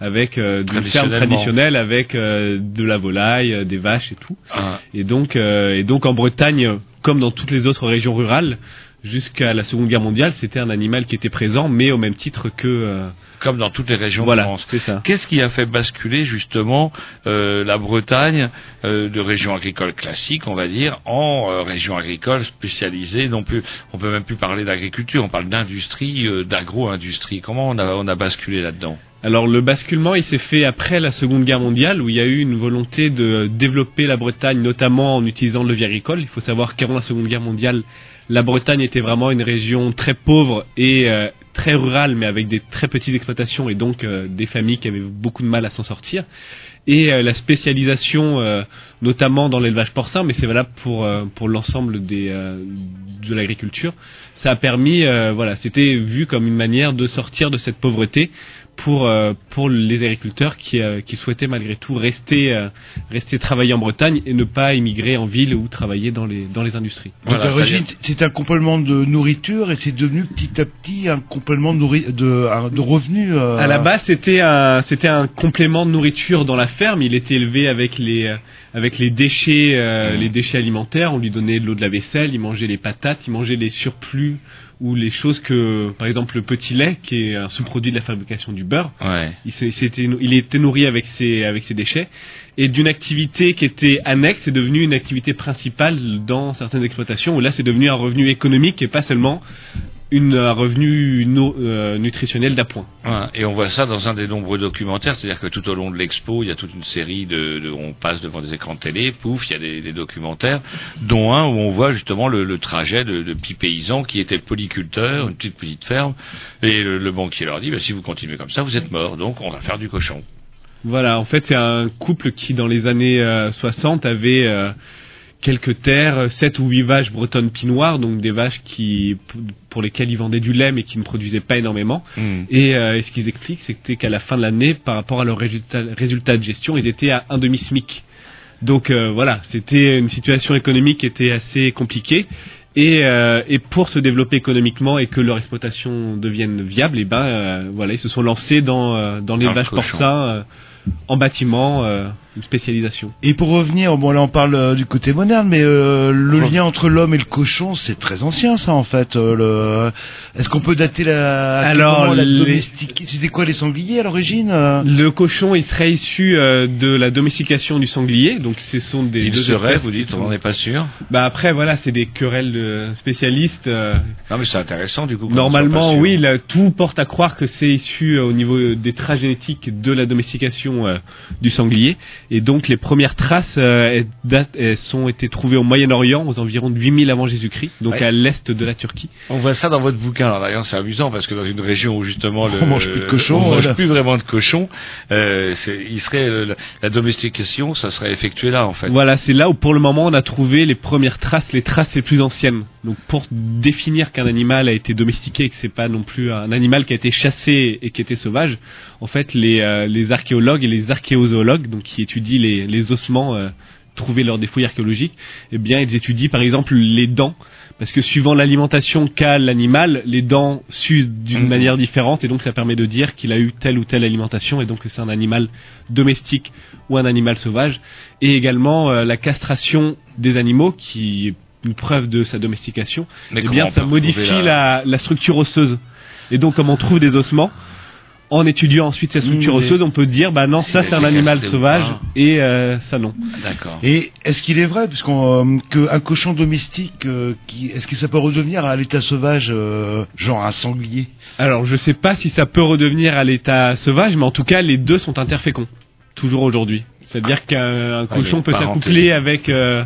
avec euh, d'une ferme traditionnelle, avec euh, de la volaille, des vaches et tout. Ah. Et donc, euh, et donc en Bretagne, comme dans toutes les autres régions rurales, jusqu'à la Seconde Guerre mondiale, c'était un animal qui était présent, mais au même titre que euh, Comme dans toutes les régions Voilà, de France. c'est ça. Qu'est-ce qui a fait basculer justement euh, la Bretagne euh, de région agricole classique, on va dire, en euh, région agricole spécialisée Non plus, on peut même plus parler d'agriculture, on parle d'industrie, euh, d'agro-industrie. Comment on a, on a basculé là-dedans? Alors le basculement, il s'est fait après la Seconde Guerre mondiale, où il y a eu une volonté de développer la Bretagne, notamment en utilisant le levier agricole. Il faut savoir qu'avant la Seconde Guerre mondiale, la Bretagne était vraiment une région très pauvre et euh, très rurale, mais avec des très petites exploitations et donc euh, des familles qui avaient beaucoup de mal à s'en sortir. Et euh, la spécialisation, euh, notamment dans l'élevage porcin, mais c'est valable pour euh, pour l'ensemble des euh, de l'agriculture, ça a permis, voilà, c'était vu comme une manière de sortir de cette pauvreté pour euh, pour les agriculteurs qui euh, qui souhaitaient malgré tout rester euh, rester travailler en Bretagne et ne pas émigrer en ville ou travailler dans les dans les industries. Donc à l'origine, c'est un complément de nourriture et c'est devenu petit à petit un complément de, nourri- de, un- de revenus. euh, À la base, c'était un, c'était un complément de nourriture dans la ferme. Il était élevé avec les, avec les déchets, euh, les déchets alimentaires. On lui donnait de l'eau de la vaisselle, il mangeait les patates, il mangeait les surplus ou les choses que, par exemple, le petit lait, qui est un sous-produit de la fabrication du beurre. Ouais. Il, était nourri avec ses, avec ses déchets. Et d'une activité qui était annexe, c'est devenu une activité principale dans certaines exploitations, où là, c'est devenu un revenu économique et pas seulement une, un revenu no- euh, nutritionnel d'appoint. Ouais, et on voit ça dans un des nombreux documentaires, c'est-à-dire que tout au long de l'expo, il y a toute une série de, de- on passe devant des écrans de télé, pouf, il y a des, des documentaires, dont un où on voit justement le, le trajet de, de petits paysans qui étaient polyculteurs, une petite petite ferme, et le, le banquier leur dit, bah, si vous continuez comme ça, vous êtes mort, donc on va faire du cochon. Voilà, en fait, c'est un couple qui, dans les années euh, 60, avait euh, quelques terres, 7 ou 8 vaches bretonnes pinoires, donc des vaches qui, pour lesquelles ils vendaient du lait, mais qui ne produisaient pas énormément. Hmm. Et, euh, et ce qu'ils expliquent, c'était qu'à la fin de l'année, par rapport à leurs résultats, de gestion, ils étaient à un demi-SMIC. Donc euh, voilà, c'était une situation économique qui était assez compliquée. Et, euh, et pour se développer économiquement et que leur exploitation devienne viable, et ben euh, voilà, ils se sont lancés dans euh, dans l'élevage cochon. porcin euh, en bâtiment, euh, une spécialisation. Et pour revenir, bon là on parle euh, du côté moderne, mais euh, le lien entre l'homme et le cochon, c'est très ancien ça en fait. euh, le... Est-ce qu'on peut dater la, Alors, la les- domestiquer C'était quoi les sangliers à l'origine euh? Le cochon, il serait issu euh, de la domestication du sanglier, donc ce sont des Il deux serait, espèces vous dites, sont- on n'en est pas sûr. Bah après voilà, c'est des querelles de spécialistes. euh, Non mais c'est intéressant du coup. Normalement, oui, là, tout porte à croire que c'est issu euh, au niveau des traits génétiques de la domestication euh, du sanglier. Et donc les premières traces euh, elles datent- elles sont été trouvées au Moyen-Orient aux environs de 8000 avant Jésus-Christ, donc Ouais. à l'est de la Turquie. On voit ça dans votre bouquin. Alors d'ailleurs, c'est amusant parce que dans une région où justement le, On mange plus de cochon, on mange voilà. plus vraiment de cochon, euh, il serait euh, la, la domestication, ça serait effectué là en fait. Voilà, c'est là où pour le moment on a trouvé les premières traces, les traces les plus anciennes. Donc pour définir qu'un animal a été domestiqué et que c'est pas non plus un animal qui a été chassé et qui était sauvage, en fait les, euh, les archéologues et les archéozoologues, donc qui étudient les, les ossements euh, trouvés lors des fouilles archéologiques, eh bien ils étudient par exemple les dents. Parce que suivant l'alimentation qu'a l'animal, les dents suent d'une Mhm. manière différente et donc ça permet de dire qu'il a eu telle ou telle alimentation et donc que c'est un animal domestique ou un animal sauvage. Et également euh, la castration des animaux qui est une preuve de sa domestication. Mais eh bien ça modifie la... La, structure osseuse. Et donc comme on trouve des ossements, en étudiant ensuite cette structure Mmh, osseuse, on peut dire bah non ça c'est un animal sauvage pas. et euh, ça non. D'accord. Et est-ce qu'il est vrai, puisqu'on euh, qu'un cochon domestique, euh, qui, est-ce que ça peut redevenir à l'état sauvage, euh, genre un sanglier? Alors je sais pas si ça peut redevenir à l'état sauvage, mais en tout cas les deux sont interféconds toujours aujourd'hui. C'est-à-dire qu'un un Ah, cochon peut s'accoupler avec euh,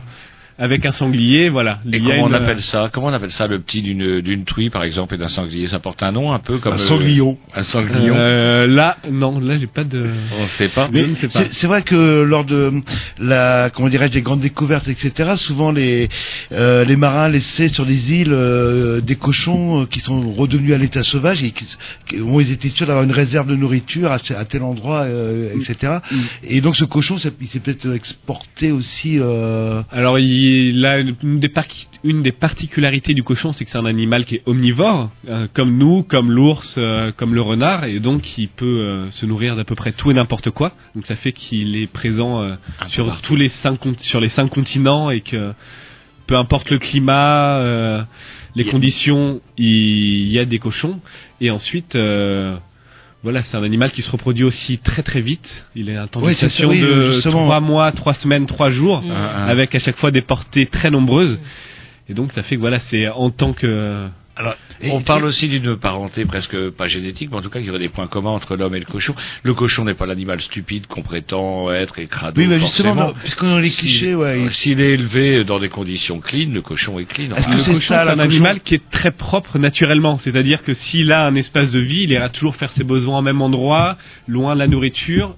avec un sanglier, voilà. Et comment on appelle ça Comment on appelle ça le petit d'une d'une truie par exemple et d'un sanglier? Ça porte un nom un peu comme Un euh, sanglion. un sanglion. Euh, là, non, là j'ai pas de. On sait pas. Mais Je ne sais pas. c'est vrai que lors de la, comment dirais-je, des grandes découvertes, etc., souvent les euh, les marins laissaient sur des îles euh, des cochons euh, qui sont redevenus à l'état sauvage et qui, qui- où ils étaient sûrs d'avoir une réserve de nourriture à, tel endroit, euh, etc. Mm. Et donc ce cochon, il s'est peut-être exporté aussi. Euh, Alors, il a une une des, par- une des particularités du cochon, c'est que c'est un animal qui est omnivore, euh, comme nous, comme l'ours, euh, comme le renard, et donc il peut euh, se nourrir d'à peu près tout et n'importe quoi. Donc ça fait qu'il est présent sur partout. tous les cinq cont- sur les cinq continents et que peu importe le climat, les Il conditions, il y a des cochons. Et ensuite. Voilà, c'est un animal qui se reproduit aussi très très vite. Il a un temps de gestation oui, de mois, trois semaines, trois jours. Un- un- avec à chaque fois des portées très nombreuses. Et donc ça fait que voilà, c'est en tant que Alors, Et on parle aussi d'une parenté presque pas génétique, mais en tout cas, il y aurait des points communs entre l'homme et le cochon. Le cochon n'est pas l'animal stupide qu'on prétend être et crado. Oui, mais justement, puisqu'on a les Si- clichés, ouais. il- S'il est élevé dans des conditions clean, le cochon est clean. Est-ce que c'est cochon, ça, un animal qui est très propre naturellement. C'est-à-dire que s'il a un espace de vie, il ira toujours faire ses besoins au même endroit, loin de la nourriture.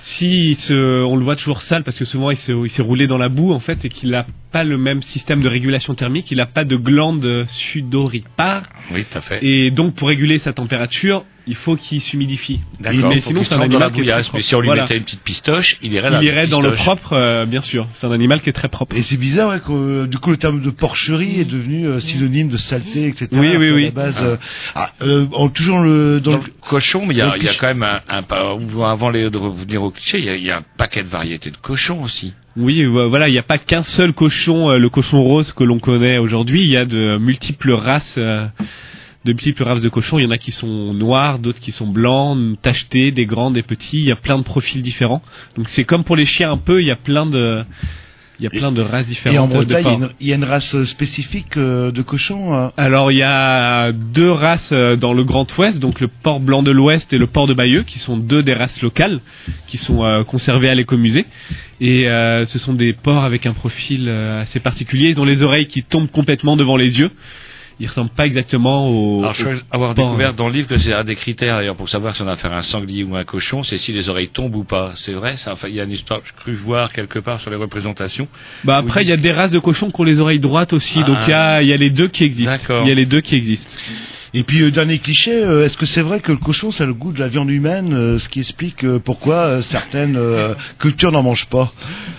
Si se, on le voit toujours sale parce que souvent il s'est roulé dans la boue en fait et qu'il n'a pas le même système de régulation thermique, il n'a pas de glande sudoripares Oui, tout à fait. et donc pour réguler sa température, il faut qu'il s'humidifie. D'accord. Mais sinon c'est un animal qui est. Mais si on lui Voilà. mettait une petite pistoche, il irait dans il irait dans le propre, euh, bien sûr. C'est un animal qui est très propre. Et c'est bizarre, ouais, que, euh, du coup, le terme de porcherie est devenu euh, synonyme de saleté, etc. Oui, oui, à oui. la base, euh, ah, euh, en- toujours le, dans Dans le, le cochon, mais il y a, le il y a cliché. quand même un, avant les, de revenir au cliché, il y, a, il y a un paquet de variétés de cochons aussi. Oui, vo- voilà, il n'y a pas qu'un seul cochon, le cochon rose que l'on connaît aujourd'hui. Il y a de multiples races, euh, de multiples races de cochons. Il y en a qui sont noirs, d'autres qui sont blancs, tachetés, des grands, des petits. Il y a plein de profils différents. Donc c'est comme pour les chiens un peu. Il y a plein de, il y a plein de races différentes. et en de Bretagne, il y, a une, il y a une race euh, spécifique euh, de cochons. euh, Alors il y a deux races euh, dans le Grand Ouest, donc le port blanc de l'Ouest et le port de Bayeux, qui sont deux des races locales qui sont euh, conservées à l'écomusée. Et euh, ce sont des porcs avec un profil euh, assez particulier. Ils ont les oreilles qui tombent complètement devant les yeux. Ils ressemblent pas exactement aux. Alors, je crois avoir découvert dans le livre que c'est un des critères d'ailleurs pour savoir si on a affaire à un sanglier ou un cochon, c'est si les oreilles tombent ou pas. C'est vrai, ça, enfin, il y a une histoire, je cru voir quelque part sur les représentations. Bah après, il y a des races de cochons qui ont les oreilles droites aussi. Ah. Donc il y a, il y a les deux qui existent. Il y a les deux qui existent. Et puis, euh, dernier cliché, euh, est-ce que c'est vrai que le cochon, ça a le goût de la viande humaine, euh, ce qui explique euh, pourquoi euh, certaines euh, cultures n'en mangent pas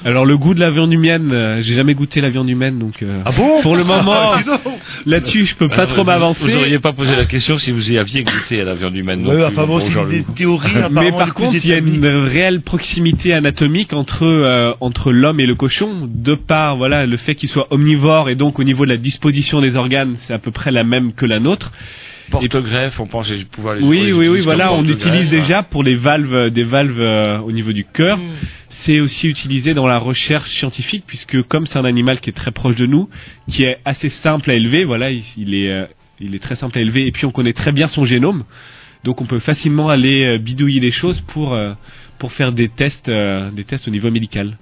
Alors le goût de la viande humaine, euh, j'ai jamais goûté la viande humaine, donc euh, Ah bon? pour le moment, donc. là-dessus, je peux pas Ah, trop m'avancer. Vous auriez pas posé la question si vous y aviez goûté à la viande humaine. non Ouais, plus, enfin bon, bon, c'est des théories Mais par contre, il y a une réelle proximité anatomique entre euh, entre l'homme et le cochon, de par voilà le fait qu'il soit omnivore et donc au niveau de la disposition des organes, c'est à peu près la même que la nôtre. Porte-greffe, on pense pouvoir les Oui, les oui, oui, voilà, on utilise déjà pour les valves, euh, des valves euh, au niveau du cœur. Mm. C'est aussi utilisé dans la recherche scientifique puisque comme c'est un animal qui est très proche de nous, qui est assez simple à élever, voilà, il, il est, euh, il est très simple à élever et puis on connaît très bien son génome. Donc on peut facilement aller euh, bidouiller les choses pour euh, pour faire des tests euh, des tests au niveau médical.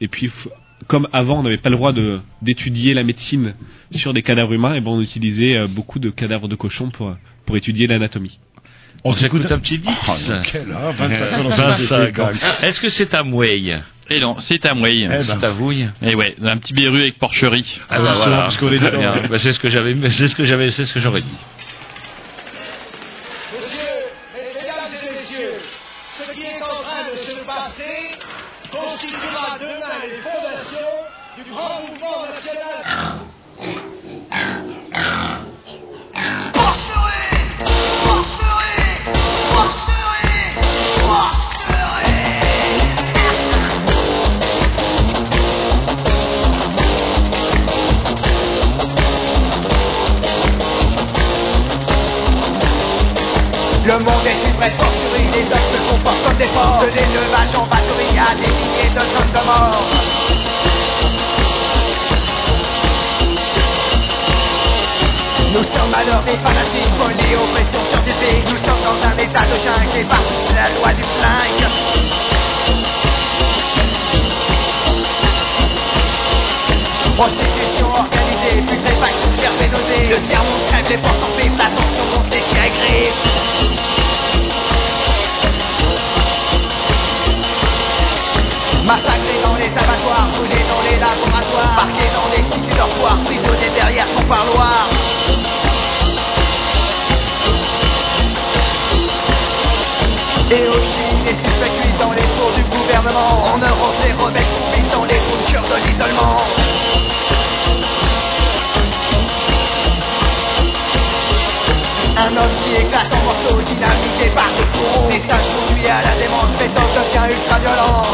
Et puis comme avant on n'avait pas le droit de d'étudier la médecine sur des cadavres humains, et ben on utilisait euh, beaucoup de cadavres de cochons pour pour étudier l'anatomie. On s'écoute un petit 10. Oh, lequel, hein, 25 ans dans cette 25 société, ans. quand même. Est-ce que c'est à Mouille Et non, c'est à Mouille. ben. C'est à Vouille. Et ouais, un petit berru avec porcherie. Ah bah voilà, Très bien. Bah, c'est ce que j'avais, c'est ce que j'avais, c'est ce que j'aurais dit. Vraie porcherie, les hommes se comportent comme des porcs. De l'élevage en batterie à des milliers de tonnes de morts. Nous sommes l'heure des fanatiques, volés aux pressions scientifiques. Nous sommes dans un état de jungle et partout la loi du flingue. Prostitution organisée, putréfaction, gerbe et nausée. Le tiers-monde crève, les portes en pipe, la Massacrés dans les abattoirs, brûlés dans les laboratoires, parqués dans les cités dortoirs, prisonniers derrière son parloir. Et au Chili, les suspects cuisent dans les fours du gouvernement. En Europe, les rebelles confisent dans les bunkers de l'isolement. Un homme qui éclate en morceaux, dynamité par le fourreau. Message conduit à la démence, méthode devient ultra violente.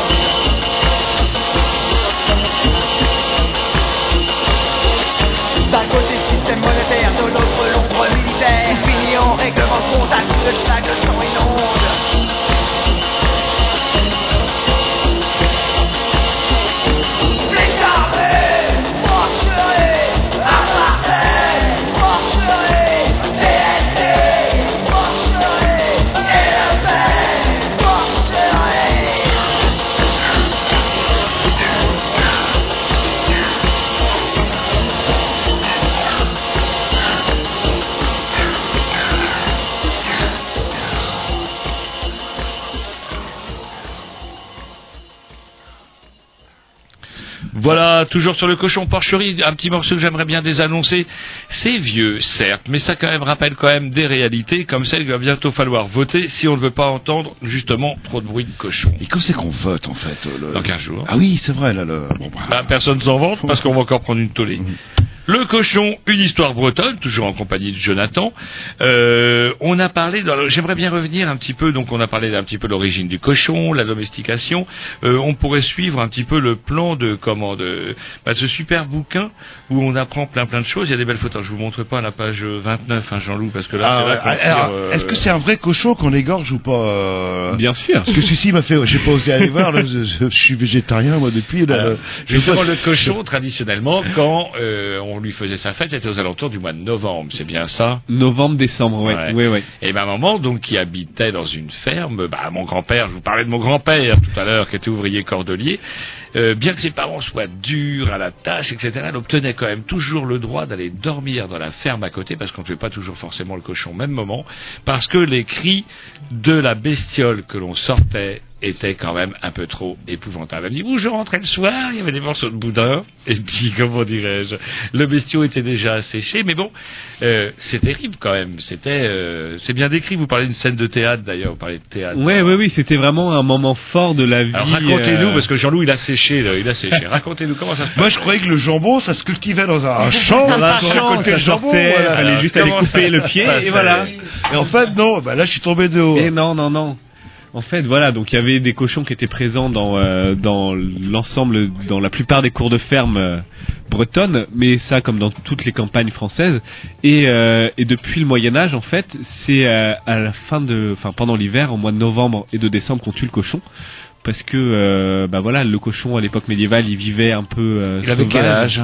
D'un côté système monétaire, de l'autre l'ombre militaire. Fini en règlement de schlag, le inonde. Voilà, toujours sur le cochon porcherie, un petit morceau que j'aimerais bien désannoncer. C'est vieux, certes, mais ça quand même rappelle quand même des réalités comme celle qu'il va bientôt falloir voter si on ne veut pas entendre justement trop de bruit de cochon. Et quand c'est qu'on vote en fait euh, le- Dans 15 jours. Ah oui, c'est vrai là. Le... Bon, bah, Bah, personne s'en vante parce qu'on va encore prendre une tollée. Le cochon, une histoire bretonne, toujours en compagnie de Jonathan. Euh, on a parlé, j'aimerais bien revenir un petit peu, donc on a parlé d'un petit peu l'origine du cochon, la domestication. Euh, on pourrait suivre un petit peu le plan de comment de bah, ce super bouquin où on apprend plein plein de choses. Il y a des belles photos. Je vous montre pas à la page 29, hein, Jean-Loup, parce que là Ah, c'est ouais. euh, Est-ce que c'est un vrai cochon qu'on égorge ou pas euh Bien sûr. Parce que celui-ci m'a fait, j'ai pas osé aller voir. là, je, suis végétarien moi depuis. Là, Alors, le- je Justement, le cochon, traditionnellement, quand euh, on lui faisait sa fête, c'était aux alentours du mois de novembre. C'est bien ça? Novembre, décembre, ouais. Ouais. ouais, ouais. Et ma maman, donc, qui habitait dans une ferme, bah, mon grand-père, je vous parlais de mon grand-père tout à l'heure, qui était ouvrier cordelier, euh, bien que ses parents soient durs à la tâche, etc., elle obtenait quand même toujours le droit d'aller dormir dans la ferme à côté, parce qu'on ne tuait pas toujours forcément le cochon au même moment, parce que les cris de la bestiole que l'on sortait étaient quand même un peu trop épouvantables. Elle me dit, où je rentrais le soir, il y avait des morceaux de boudin, et puis, comment dirais-je, le bestiau était déjà asséché, mais bon, euh, c'est terrible quand même, c'était, euh, c'est bien décrit, vous parlez d'une scène de théâtre d'ailleurs, vous parlez de théâtre. Ouais, ouais, oui, c'était vraiment un moment fort de la vie. Alors racontez-nous, euh, parce que Jean-Loup il a séché, là, il a séché. Racontez-nous comment ça se passe. Moi, je croyais que le jambon, ça se cultivait dans un champ. Dans un champ, ça le jambon, sortait, voilà. fallait juste aller couper le pied, et voilà. Et en fait, non, bah là, je suis tombé de haut. Et non, non, non. En fait, voilà, donc il y avait des cochons qui étaient présents dans euh, dans l'ensemble, dans la plupart des cours de ferme euh, bretonnes, mais ça comme dans toutes les campagnes françaises. Et, euh, et depuis le Moyen Âge, en fait, c'est euh, à la fin de, enfin pendant l'hiver, au mois de novembre et de décembre, qu'on tue le cochon. Parce que, euh, bah voilà, le cochon à l'époque médiévale, il vivait un peu. euh, Il avait quel âge?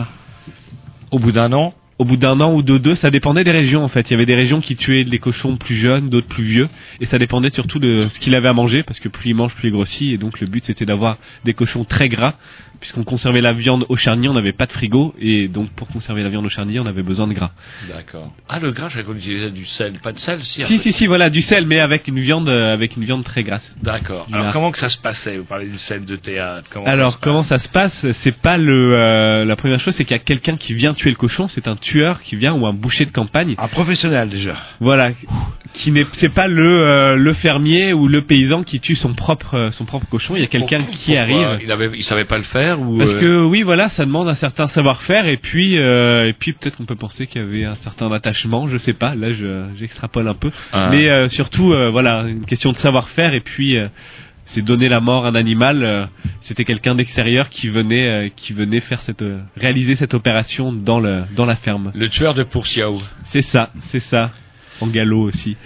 Au bout d'un an? Au bout d'un an ou de deux, ça dépendait des régions en fait. Il y avait des régions qui tuaient des cochons plus jeunes, d'autres plus vieux, et ça dépendait surtout de ce qu'il avait à manger, parce que plus il mange, plus il grossit, et donc le but c'était d'avoir des cochons très gras, puisqu'on conservait la viande au charnier, on n'avait pas de frigo, et donc pour conserver la viande au charnier, on avait besoin de gras. D'accord. Ah, le gras, je croyais qu'on utilisait du sel. Pas de sel, si. Si si si, voilà, du sel, mais avec une viande, euh, avec une viande très grasse. D'accord. Alors, comment que ça se passait? Vous parlez d'une scène de théâtre. Comment Alors ça comment ça se passe? C'est pas le euh, la première chose, c'est qu'il y a quelqu'un qui vient tuer le cochon. C'est un tueur qui vient ou un boucher de campagne. Un professionnel déjà. Voilà, qui n'est c'est pas le euh, le fermier ou le paysan qui tue son propre son propre cochon. Il y a quelqu'un qui? arrive. Il avait, il savait pas le faire ou Parce euh, que oui, voilà, ça demande un certain savoir-faire et puis euh, et puis peut-être qu'on peut penser qu'il y avait un certain attachement, je sais pas. Là, je j'extrapole un peu, Ah. mais euh, surtout voilà, une question de savoir-faire et puis c'est donner la mort à un animal. euh, C'était quelqu'un d'extérieur qui venait euh, qui venait faire cette euh, réaliser cette opération dans le dans la ferme. le tueur de Pourciao. C'est ça, c'est ça. En galop aussi.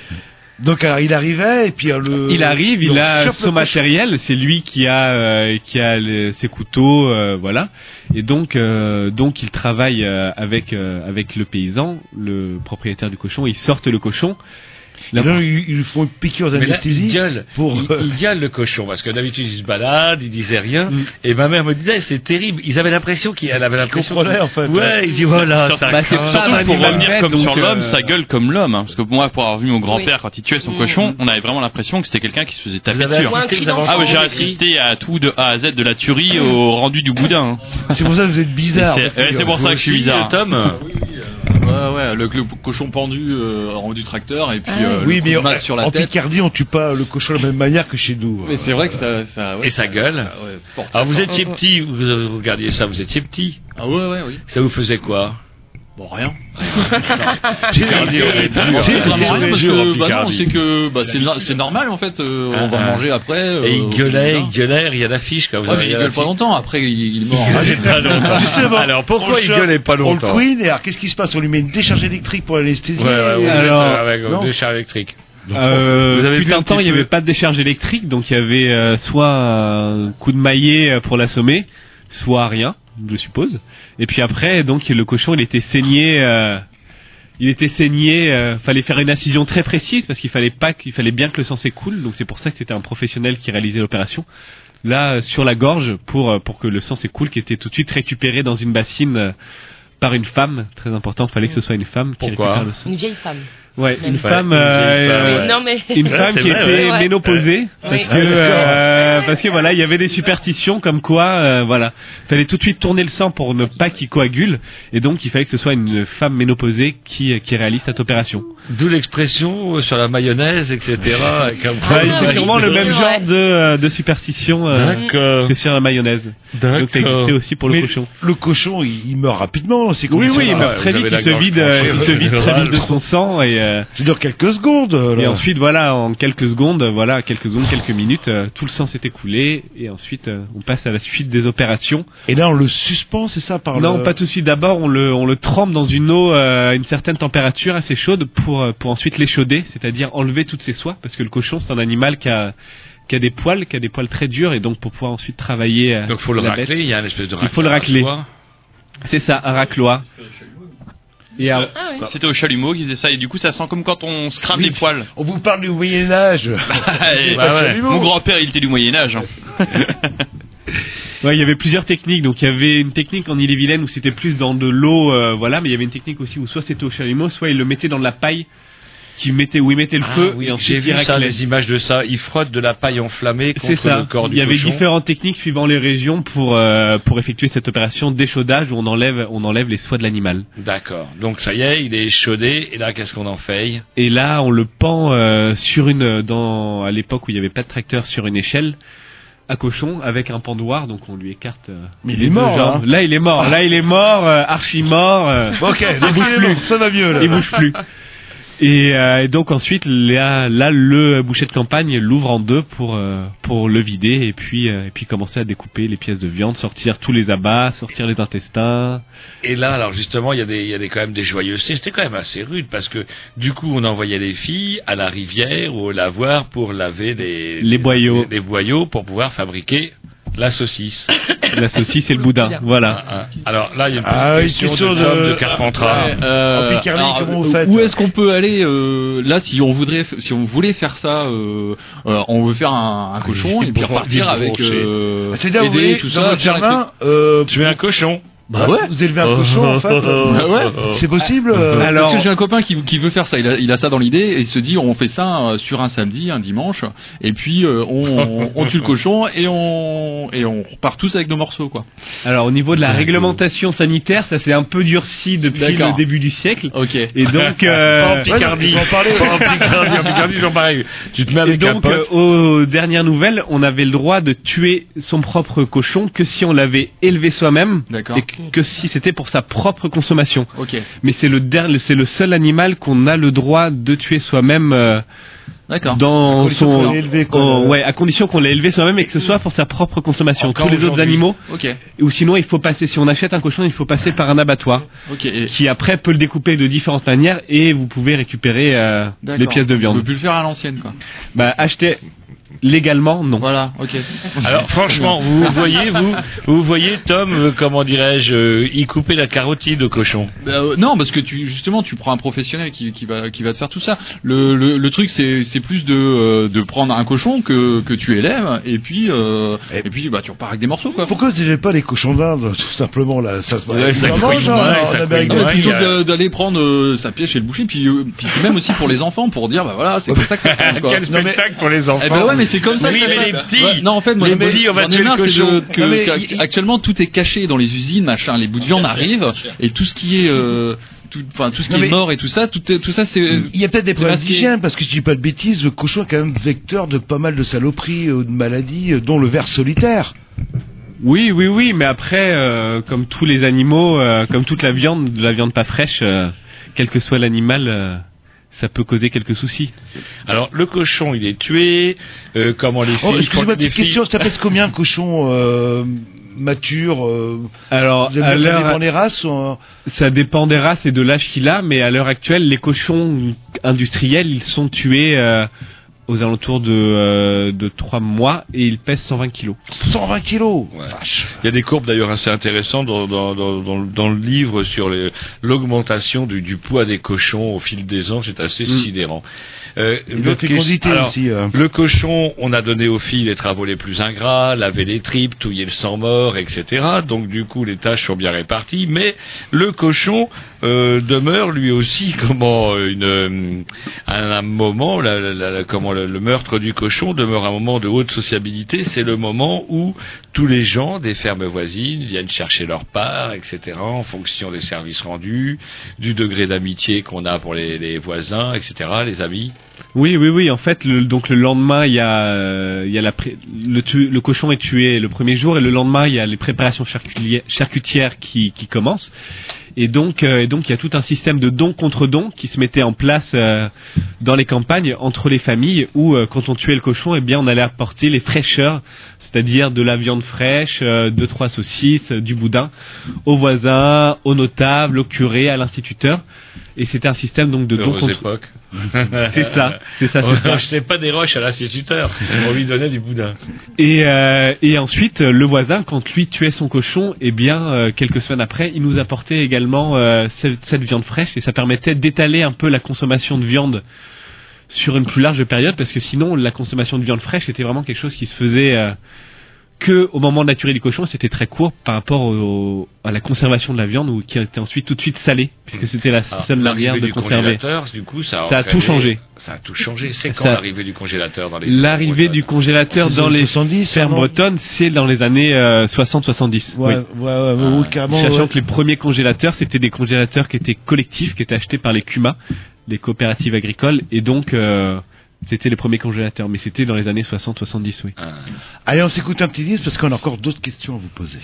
Donc alors, il arrivait et puis euh, le. Il arrive, il a son matériel, c'est lui qui a euh, qui a ses couteaux, euh, voilà. Et donc euh, donc il travaille euh, avec euh, avec le paysan, le propriétaire du cochon. Ils sortent le cochon. Là, ils, ils lui font une piqûre là, d'anesthésie. il gueule. pour. Il, il gueule le cochon parce que d'habitude il se balade, il disait rien. Mm. Et ma mère me disait c'est terrible. Ils avaient l'impression qu'il avait l'impression. comprenait, en fait. Ouais, il dit voilà. Ça bah, pas pour revenir comme sur l'homme, euh, ça gueule comme l'homme. hein. Parce que moi, pour avoir vu mon grand-père Oui. quand il tuait son cochon, on avait vraiment l'impression que c'était quelqu'un qui se faisait taper dessus. hein. Ah ouais, j'ai assisté à tout de A à Z, de la tuerie au rendu du boudin. hein. C'est pour ça que vous êtes bizarre. C'est- pour ça que je suis Aussi, bizarre. Tom. Ouais, ouais, le, le cochon pendu euh, en haut du tracteur et puis Ah. euh, Oui, le coup mais sur la en tête. Picardie, on tue pas le cochon de la même manière que chez nous. Mais c'est vrai que ça, ça ouais, Et ça gueule. ça, ouais, porte Alors vous fort. étiez petit, vous, vous regardiez ça, vous étiez petit. Ah ouais, ouais, oui. Ça vous faisait quoi? Bon, rien. C'est que bah c'est que bah, c'est no- c'est normal en fait. euh, on va Ah, manger après. euh, Et il gueulait, il gueulait, il y a l'affiche quand vous Ouais, il gueule pas longtemps. Après, il, il est mort. Il gueulait pas longtemps. Alors pourquoi on il le chope, gueulait pas On le longtemps queen, et alors qu'est-ce qui se passe? On lui met une décharge électrique pour l'anesthésie Ouais, ouais, Alors, euh, avec non. deux chars électriques. Euh, Vous avez temps, il n'y avait pas de décharge électrique, donc il y avait euh, soit un coup de maillet euh, pour l'assommer, soit rien, je suppose. Et puis après, donc le cochon, il était saigné. euh, il était saigné, euh, fallait faire une incision très précise parce qu'il fallait pas qu'il fallait bien que le sang s'écoule, donc c'est pour ça que c'était un professionnel qui réalisait l'opération. Là, sur la gorge, pour euh, pour que le sang s'écoule, qui était tout de suite récupéré dans une bassine euh, par une femme, très important, fallait que ce soit une femme qui Pourquoi? récupère le sang. Une vieille femme. Ouais, une femme, une euh, femme, euh, ouais. Une femme c'est qui vrai, était ouais. ménopausée parce que Ah, euh, parce que voilà il y avait des superstitions comme quoi euh, voilà fallait tout de suite tourner le sang pour ne pas qu'il coagule et donc il fallait que ce soit une femme ménopausée qui qui réalise cette opération. D'où l'expression euh, sur la mayonnaise, etc. comme Ouais, c'est sûrement le même genre de euh, de superstition euh, que sur la mayonnaise. Donc ça existait aussi pour le Mais cochon. Le cochon, il, meurt rapidement dans ces oui oui il meurt ouais, très vite il se vide euh, il se vide très vite de son sang et euh, Ça dure quelques secondes. là. Et ensuite, voilà, en quelques secondes, voilà, quelques secondes, quelques minutes, euh, tout le sang s'est écoulé, et ensuite, euh, on passe à la suite des opérations. Et là, on le suspend, c'est ça par non, le... pas tout de suite. D'abord, on le, on le trempe dans une eau euh, à une certaine température assez chaude pour, pour ensuite l'échauder, c'est-à-dire enlever toutes ses soies, parce que le cochon, c'est un animal qui a, qui a des poils, qui a des poils très durs, et donc pour pouvoir ensuite travailler. Donc faut le la racler, il y a une espèce de Il faut le racler. C'est ça, un racloir. Et à- Ah oui. C'était au chalumeau qui faisait ça et du coup ça sent comme quand on se crame Oui. les poils. On vous parle du Moyen-Âge. Bah ouais. Mon grand-père il était du Moyen-Âge. hein. Ouais, il y avait plusieurs techniques. Donc il y avait une technique en Ille-et-Vilaine où c'était plus dans de l'eau, euh, voilà, mais il y avait une technique aussi où soit c'était au chalumeau, soit il le mettait dans de la paille, qui mettait où il mettait le Ah feu oui, j'ai il vu ça, des images de ça. Il frotte de la paille enflammée C'est contre ça. le corps du Il y avait cochon. différentes techniques suivant les régions pour euh, pour effectuer cette opération d'échaudage où on enlève on enlève les soies de l'animal. D'accord. Donc ça y est, il est échaudé. Et là, qu'est-ce qu'on en fait? Et là, on le pend euh, sur une dans à l'époque où il y avait pas de tracteur sur une échelle à cochon avec un pendoir, donc on lui écarte. euh, Mais il les est deux mort, là, hein. Là, il est mort. Là, il est mort, euh, archi mort. euh, Ok, donc il est mort, ça va mieux là. il bouge plus. Et, euh, et donc ensuite, là, là, le boucher de campagne l'ouvre en deux pour euh, pour le vider et puis euh, et puis commencer à découper les pièces de viande, sortir tous les abats, sortir les intestins. Et là, alors justement, il y a des, il y a des quand même des joyeusetés. C'était quand même assez rude parce que du coup, on envoyait les filles à la rivière ou au lavoir pour laver des Les boyaux. des, des boyaux pour pouvoir fabriquer La saucisse. La saucisse et le boudin, voilà. Ah, ah. Alors là, il y a une Ah, question, question de, de- de Carpentras. Ouais, euh, En Picardie, alors, comment vous faites Où est-ce qu'on peut aller euh, là si on voudrait, si on voulait faire ça, euh, euh, on veut faire un, un cochon et puis repartir avec euh, aider, voyez, tout dans ça, truc. euh, Tu es un cochon? Bah ouais. vous élevez un cochon, en fait. euh, Bah ouais. C'est possible euh, Alors- Parce que j'ai un copain qui, qui veut faire ça. Il a, il a ça dans l'idée et il se dit on fait ça euh, sur un samedi, un dimanche, et puis euh, on, on tue le cochon et on et on repart tous avec nos morceaux quoi. Alors au niveau de la réglementation sanitaire, ça s'est un peu durci depuis le début du siècle. Ok. Et donc, Pas euh, en Picardie. parler. Pas en Picardie. En Picardie, genre pareil. Tu te mets et avec un donc pote. euh, aux dernières nouvelles, on avait le droit de tuer son propre cochon que si on l'avait élevé soi-même D'accord. Que- si c'était pour sa propre consommation. Ok. Mais c'est le dernier, c'est le seul animal qu'on a le droit de tuer soi-même euh, D'accord. dans condition son, qu'on l'ait élevé, en- ouais, à condition qu'on l'ait élevé soi-même et que ce soit pour sa propre consommation. Encore Tous les autres animaux, Ok. ou sinon il faut passer, si on achète un cochon, il faut passer par un abattoir Ok. Et- qui après peut le découper de différentes manières et vous pouvez récupérer euh, les pièces de On viande. peut plus le faire à l'ancienne quoi. Bah acheter légalement, non. Voilà. Ok. Alors franchement, vous voyez, vous, vous voyez Tom, euh, comment dirais-je, euh, y couper la carotide au cochon. Bah, euh, non, parce que tu justement tu prends un professionnel qui, qui va qui va te faire tout ça. Le, le, le truc c'est c'est plus de euh, de prendre un cochon que que tu élèves et puis euh, et, puis bah tu repars avec des morceaux quoi. Pourquoi vous n'avez pas les cochons d'Inde, tout simplement, là? Ça se Ouais, ça mange, hein, plutôt d'aller prendre euh, sa pièce chez le boucher puis euh, puis c'est même aussi pour les enfants pour dire bah voilà c'est comme ça que ça se passe. Quel spectacle pour les enfants. Mais c'est comme ça Oui, mais les petits. Non en fait moi Les petits, on va tuer le cochon. il- actuellement tout est caché dans les usines machin les bouts de viande arrivent et tout ce qui est euh, tout enfin tout ce qui Non, est mort et tout ça tout tout ça c'est Il y a peut-être des problèmes d'hygiène, parce que si je dis pas de bêtises, le cochon est quand même vecteur de pas mal de saloperies ou de maladies, euh, dont le ver solitaire. Oui, oui, oui, mais après, euh, comme tous les animaux, euh, comme toute la viande, de la viande pas fraîche, euh, quel que soit l'animal, euh, ça peut causer quelques soucis. Alors le cochon, il est tué. Euh, comment les filles Oh, excusez-moi, petite filles- question, ça pèse combien un cochon euh, mature euh, Alors, vous avez ça dépend des races ou, euh, ça dépend des races et de l'âge qu'il a, mais à l'heure actuelle, les cochons industriels, ils sont tués euh, aux alentours de, euh, de 3 mois et ils pèsent 120 kilos. 120 kilos? Il y a des courbes d'ailleurs assez intéressantes dans, dans, dans, dans, le- dans le livre sur les- l'augmentation du, du poids des cochons au fil des ans, c'est assez sidérant. Euh, aussi. euh. Le cochon, on a donné aux filles les travaux les plus ingrats, laver les tripes, touiller le sang mort, etc. Donc du coup, les tâches sont bien réparties. Mais le cochon euh, demeure lui aussi comment une euh, un, un moment, la- la- la- comment le, le meurtre du cochon demeure un moment de haute sociabilité. C'est le moment où tous les gens des fermes voisines viennent chercher leur part, etc. En fonction des services rendus, du degré d'amitié qu'on a pour les, les voisins, etc. Les amis. Oui, oui, oui. En fait, le, donc le lendemain, il y a, euh, il y a la le, tu- le cochon est tué le premier jour et le lendemain, il y a les préparations charcutières, qui commencent. Et donc, euh, et donc, il y a tout un système de don contre don qui se mettait en place euh, dans les campagnes entre les familles où, euh, quand on tuait le cochon, eh bien, on allait apporter les fraîcheurs, c'est-à-dire de la viande fraîche, deux trois saucisses, du boudin, aux voisins, aux notables, au curé, à l'instituteur. Et c'était un système donc de don contre. époque. C'est ça, c'est ça, On n'achetait pas des roches à l'instituteur, on lui donnait du boudin. Et, et ensuite, le voisin, quand lui tuait son cochon, eh bien, quelques semaines après, il nous apportait également euh, cette, cette viande fraîche et ça permettait d'étaler un peu la consommation de viande sur une plus large période parce que sinon, la consommation de viande fraîche était vraiment quelque chose qui se faisait euh, que au moment de la tuerie du cochon, c'était très court par rapport au- à la conservation de la viande ou qui était ensuite tout de suite salée puisque c'était la Alors, seule manière de du conserver. congélateur, du coup, ça a, Ça a tout changé. Ça a tout changé. C'est quand Ça- l'arrivée du congélateur dans les L'arrivée du congélateur dans les 70, fermes bretonnes, c'est dans les années euh, 60-70. Ouais, oui. ouais, ouais, ouais, carrément. Sachant ouais. que les premiers congélateurs, c'était des congélateurs qui étaient collectifs, qui étaient achetés par les CUMA, des coopératives agricoles, et donc euh, c'était les premiers congélateurs. Mais c'était dans les années 60-70, oui. Allez, on s'écoute un petit disque parce qu'on a encore d'autres questions à vous poser.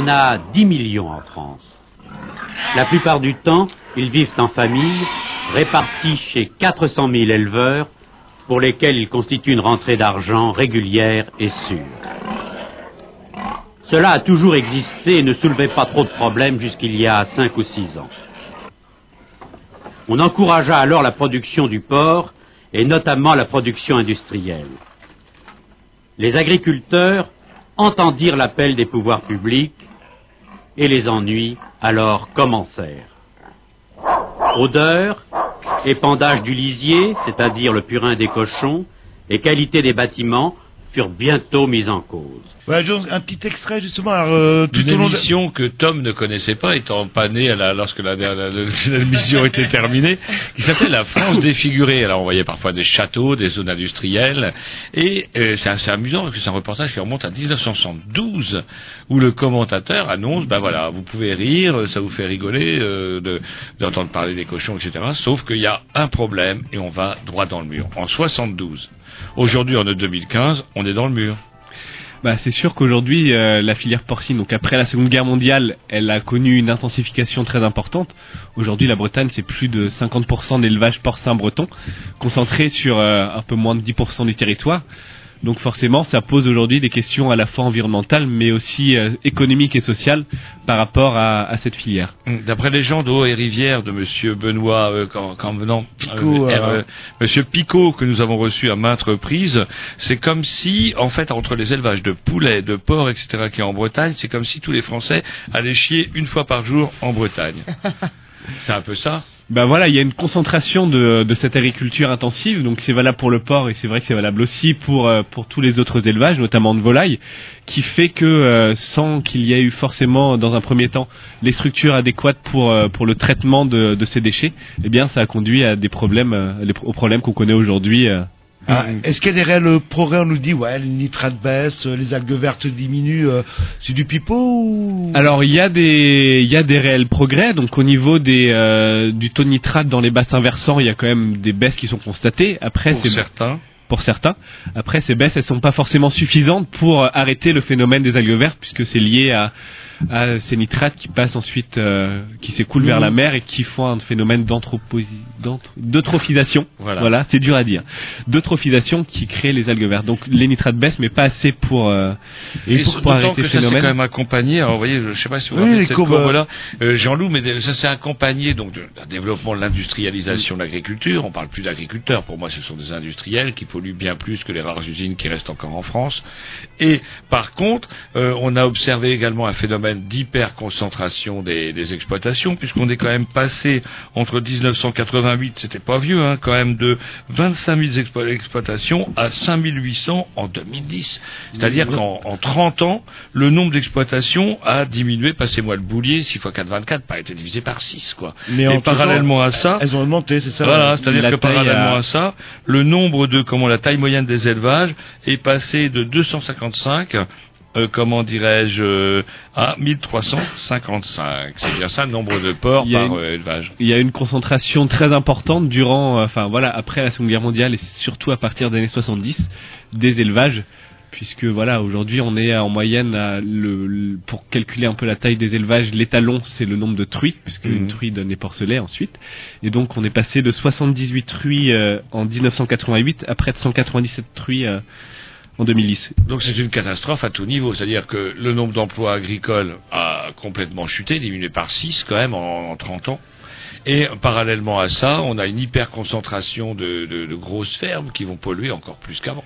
En a 10 millions en France. La plupart du temps, ils vivent en famille, répartis chez 400 000 éleveurs, pour lesquels ils constituent une rentrée d'argent régulière et sûre. Cela a toujours existé et ne soulevait pas trop de problèmes jusqu'il y a 5 ou 6 ans. On encouragea alors la production du porc et notamment la production industrielle. Les agriculteurs entendirent l'appel des pouvoirs publics et les ennuis alors commencèrent. Odeur, épandage du lisier, c'est-à-dire le purin des cochons, et qualité des bâtiments furent bientôt mis en cause. Jones, un petit extrait justement. Alors, euh, tout Une au long de- émission que Tom ne connaissait pas, étant pas né à la- lorsque la, la- la- l'émission était terminée, qui s'appelle La France défigurée. Alors on voyait parfois des châteaux, des zones industrielles, et euh, c'est assez amusant parce que c'est un reportage qui remonte à 1972, où le commentateur annonce, ben voilà, vous pouvez rire, ça vous fait rigoler euh, de- d'entendre parler des cochons, etc. Sauf qu'il y a un problème et on va droit dans le mur. En 72. Aujourd'hui, en 2015, on est dans le mur. Bah, c'est sûr qu'aujourd'hui, euh, la filière porcine, donc après la Seconde Guerre mondiale, elle a connu une intensification très importante. Aujourd'hui, la Bretagne, c'est plus de 50% d'élevage porcin breton, concentré sur euh, un peu moins de 10% du territoire. Donc forcément, ça pose aujourd'hui des questions à la fois environnementales, mais aussi euh, économiques et sociales par rapport à, à cette filière. D'après les gens d'eau et rivière de Monsieur Benoît, euh, quand, quand venant, Picot, euh, euh, euh, Monsieur Picot que nous avons reçu à maintes reprises, c'est comme si, en fait, entre les élevages de poulets, de porcs, etc., qui est en Bretagne, c'est comme si tous les Français allaient chier une fois par jour en Bretagne. c'est un peu ça. Ben voilà, il y a une concentration de, de cette agriculture intensive, donc c'est valable pour le porc et c'est vrai que c'est valable aussi pour euh, pour tous les autres élevages, notamment de volailles, qui fait que euh, sans qu'il y ait eu forcément dans un premier temps les structures adéquates pour euh, pour le traitement de, de ces déchets, eh bien ça a conduit à des problèmes, aux problèmes qu'on connaît aujourd'hui. Ah, Est-ce qu'il y a des réels progrès On nous dit, ouais, les nitrates baissent, euh, les algues vertes diminuent. euh, c'est du pipeau ou... Alors il y a des il y a des réels progrès donc au niveau des euh, du taux de nitrate dans les bassins versants il y a quand même des baisses qui sont constatées après Pour c'est certains. pour certains après ces baisses elles sont pas forcément suffisantes pour euh, arrêter le phénomène des algues vertes puisque c'est lié à à ces nitrates qui passent ensuite euh, qui s'écoulent vers Mhm. la mer et qui font un phénomène d'eutrophisation Voilà. voilà c'est dur à dire d'eutrophisation qui crée les algues vertes donc les nitrates baissent mais pas assez pour euh, Et pour, d'autant pour arrêter ce ça c'est phénomène quand même accompagné. Alors, vous voyez, je, je sais pas si vous Oui, cette courbes, courbe-là, euh, Jean-Loup, mais ça s'est accompagné donc d'un développement de l'industrialisation de l'agriculture. On parle plus d'agriculteurs. Pour moi, ce sont des industriels qui polluent bien plus que les rares usines qui restent encore en France. Et par contre, euh, on a observé également un phénomène d'hyperconcentration des, des exploitations, puisqu'on est quand même passé entre 1988, c'était pas vieux, hein, quand même de 25 000 explo- exploitations à 5 800 en 2010. C'est-à-dire qu'en en 30 ans, le nombre d'exploitations a diminué, passez-moi le boulier, 6 x 4, 24, pas été divisé par 6, quoi. Mais Et en parallèlement à ça, Elles ont augmenté, c'est ça voilà, c'est-à-dire que parallèlement à ça, le nombre de, comment la taille moyenne des élevages est passé de 255, euh, comment dirais-je, euh, à 1355. C'est bien ça le nombre de porcs par une- euh, élevage. Il y a une concentration très importante durant, euh, enfin voilà, après la Seconde Guerre mondiale et surtout à partir des années 70 des élevages, puisque voilà, aujourd'hui on est en moyenne à le, le- pour calculer un peu la taille des élevages, l'étalon c'est le nombre de truies, puisque Mhm. une truie donne des porcelets ensuite, et donc on est passé de 78 truies euh, en 1988 à près de 197 truies euh, en 2010. Donc c'est une catastrophe à tout niveau, c'est-à-dire que le nombre d'emplois agricoles a complètement chuté, diminué par 6 quand même en, en 30 ans. Et parallèlement à ça, on a une hyper-concentration de, de- de grosses fermes qui vont polluer encore plus qu'avant.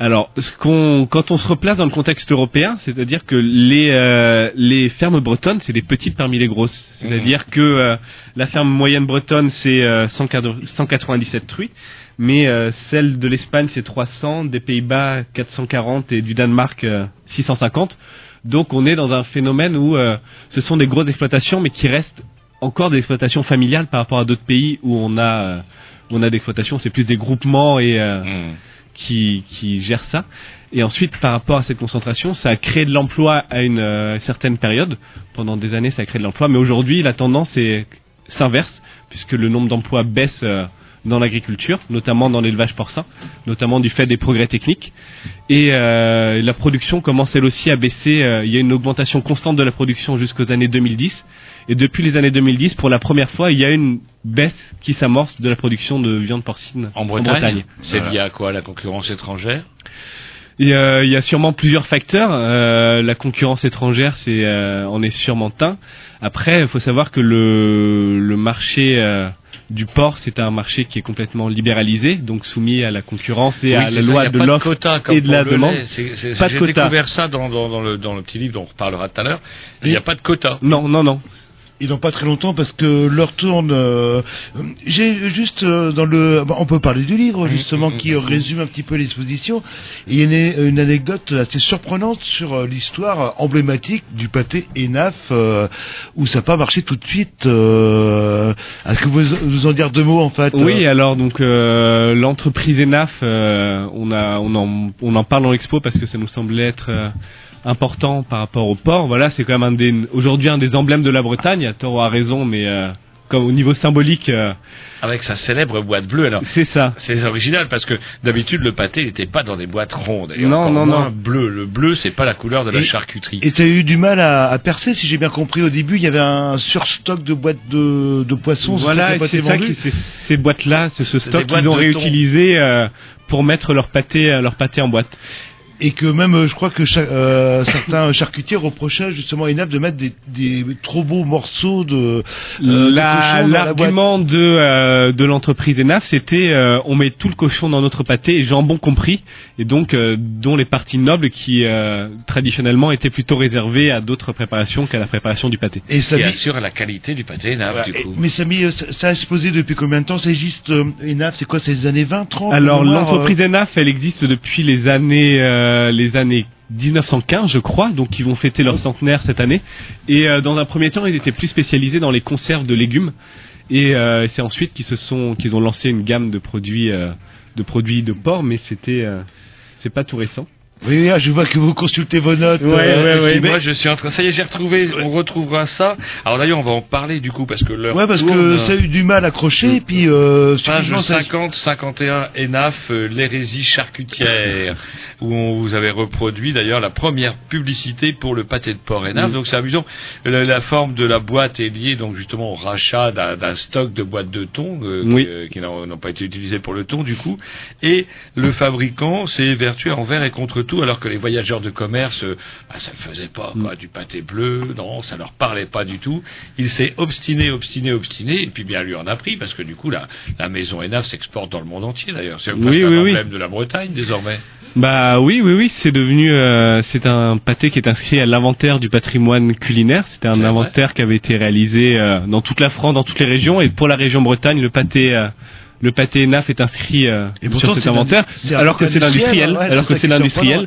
Alors, ce qu'on, quand on se replace dans le contexte européen, c'est-à-dire que les, euh, les fermes bretonnes, c'est les petites parmi les grosses. C'est-à-dire que euh, la ferme moyenne bretonne, c'est euh, 104 197 truies, mais euh, celle de l'Espagne, c'est 300, des Pays-Bas, 440 et du Danemark, euh, 650. Donc, on est dans un phénomène où euh, ce sont des grosses exploitations, mais qui restent encore des exploitations familiales par rapport à d'autres pays où on a, euh, où on a d'exploitations, c'est plus des groupements et euh, qui, qui gèrent ça. Et ensuite, par rapport à cette concentration, ça a créé de l'emploi à une euh, certaine période. Pendant des années, ça a créé de l'emploi. Mais aujourd'hui, la tendance est s'inverse, puisque le nombre d'emplois baisse euh, dans l'agriculture, notamment dans l'élevage porcin, notamment du fait des progrès techniques. Et euh, la production commence elle aussi à baisser. euh, il y a une augmentation constante de la production jusqu'aux années 2010. Et depuis les années 2010, pour la première fois, il y a une baisse qui s'amorce de la production de viande porcine En Bretagne, c'est lié à quoi La concurrence étrangère? Euh, il y a sûrement plusieurs facteurs. Euh, la concurrence étrangère, c'est euh, en est sûrement un. Après, il faut savoir que le, le marché euh, du porc, c'est un marché qui est complètement libéralisé, donc soumis à la concurrence et Oui, à la loi de l'offre et de la demande. J'ai découvert ça dans, dans, dans le, dans le petit livre dont on reparlera tout à l'heure. Il n'y a pas de quota. Non, non, non. Et dans pas très longtemps parce que leur tourne. euh, J'ai juste euh, dans le. bah, on peut parler du livre justement qui euh, résume un petit peu l'exposition. Il y a une, une anecdote assez surprenante sur euh, l'histoire emblématique du pâté Enaf euh, où ça n'a pas marché tout de suite. euh, Est-ce que vous vous en dire deux mots en fait Oui, alors donc euh, l'entreprise Enaf, euh, on a, on en, on en parle dans l'expo parce que ça nous semblait être euh, important par rapport au port. Voilà, c'est quand même un des, aujourd'hui un des emblèmes de la Bretagne. À tort ou à raison, mais euh, comme au niveau symbolique, euh, Avec sa célèbre boîte bleue. Alors, c'est ça. c'est original parce que d'habitude le pâté n'était pas dans des boîtes rondes. Et Non, non, moins non. bleu. Le bleu, c'est pas la couleur de la Et- charcuterie. Et tu as eu du mal à, à percer, si j'ai bien compris. Au début, il y avait un surstock de boîtes de, de poissons. Voilà, et c'est ça, qui, c'est ces boîtes-là, c'est ce stock qu'ils ont réutilisé euh, pour mettre leur pâté, euh, leur pâté en boîte. Et que même, euh, je crois que euh, certains charcutiers reprochaient justement à Enaf de mettre des, des trop beaux morceaux de, euh, La-. L'argument de, euh, de l'entreprise Enaf, c'était euh, on met tout le cochon dans notre pâté, et jambon compris, et donc euh, dont les parties nobles qui euh, traditionnellement étaient plutôt réservées à d'autres préparations qu'à la préparation du pâté. Et ça qui assure la qualité du pâté Enaf, Voilà. du Et- coup. mais ça, euh, ça, ça a explosé depuis combien de temps C'est juste euh, Enaf, c'est quoi C'est les années 20, 30 Alors l'entreprise euh, Enaf, elle existe depuis les années euh, les années 1915, je crois, donc ils vont fêter leur centenaire cette année. Et euh, dans un premier temps, ils étaient plus spécialisés dans les conserves de légumes. Et euh, c'est ensuite qu'ils se sont, qu'ils ont lancé une gamme de produits, de produits de porc, mais c'était, c'est pas tout récent. Oui, ah, je vois que vous consultez vos notes. Ouais, euh, ouais, ouais. puis moi, je suis en train. Ça y est, j'ai retrouvé. On retrouvera ça. Alors d'ailleurs, on va en parler du coup parce que l'heure Ouais, parce tourne. que ça a eu du mal à accrocher, et puis euh, Page subitement, ça- 50, 51, ENAF, euh, l'hérésie charcutière, où on vous avait reproduit d'ailleurs la première publicité pour le pâté de porc ENAF. Mm. Donc c'est amusant. La, la forme de la boîte est liée donc justement au rachat d'un stock de boîtes de thon euh, Oui. euh, qui n'ont pas été utilisées pour le thon du coup. Et le fabricant s'est évertué envers et contre tout, alors que les voyageurs de commerce, euh, bah, ça ne faisait pas quoi, du pâté bleu, non, ça leur parlait pas du tout. Il s'est obstiné, obstiné, obstiné, et puis bien lui en a pris, parce que du coup la, la maison ENAF s'exporte dans le monde entier d'ailleurs. C'est Oui, presque oui, un oui. de la Bretagne désormais. Bah oui, oui, oui, c'est devenu, euh, c'est un pâté qui est inscrit à l'inventaire du patrimoine culinaire. C'était un inventaire qui avait été réalisé euh, dans toute la France, dans toutes les régions, et pour la région Bretagne, le pâté. euh, le pâté NAF est inscrit euh, Et pourtant, sur cet inventaire, alors que c'est l'industriel, ouais, alors que c'est l'industriel.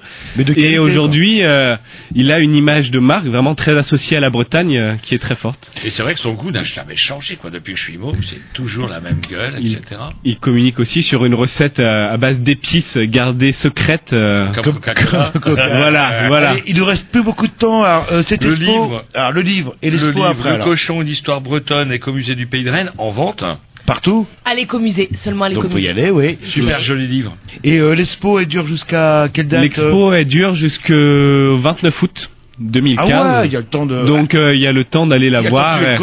Et aujourd'hui, euh, il a une image de marque vraiment très associée à la Bretagne, euh, qui est très forte. Et c'est vrai que son goût n'a jamais changé quoi. Depuis que je suis môme, c'est toujours la même gueule, Il- etc. Il communique aussi sur une recette euh, à base d'épices gardées secrètes. euh, Comme Coca-Cola. voilà, voilà. Allez, il nous reste plus beaucoup de temps. Alors, euh, cette Le expo- livre. alors, le livre et le l'expo livre après. Le alors. cochon, une histoire bretonne et qu'au musée du Pays de Rennes en vente. Partout. À l'écomusée, seulement à Donc, faut y l'écomusée. aller, oui. Super joli livre. Et euh, l'expo, elle dure jusqu'à quelle date euh L'expo elle dure jusqu'au 29 août 2015. Ah ouais, il y a le temps de. Donc euh, il y a le temps d'aller la Il y a le voir. euh.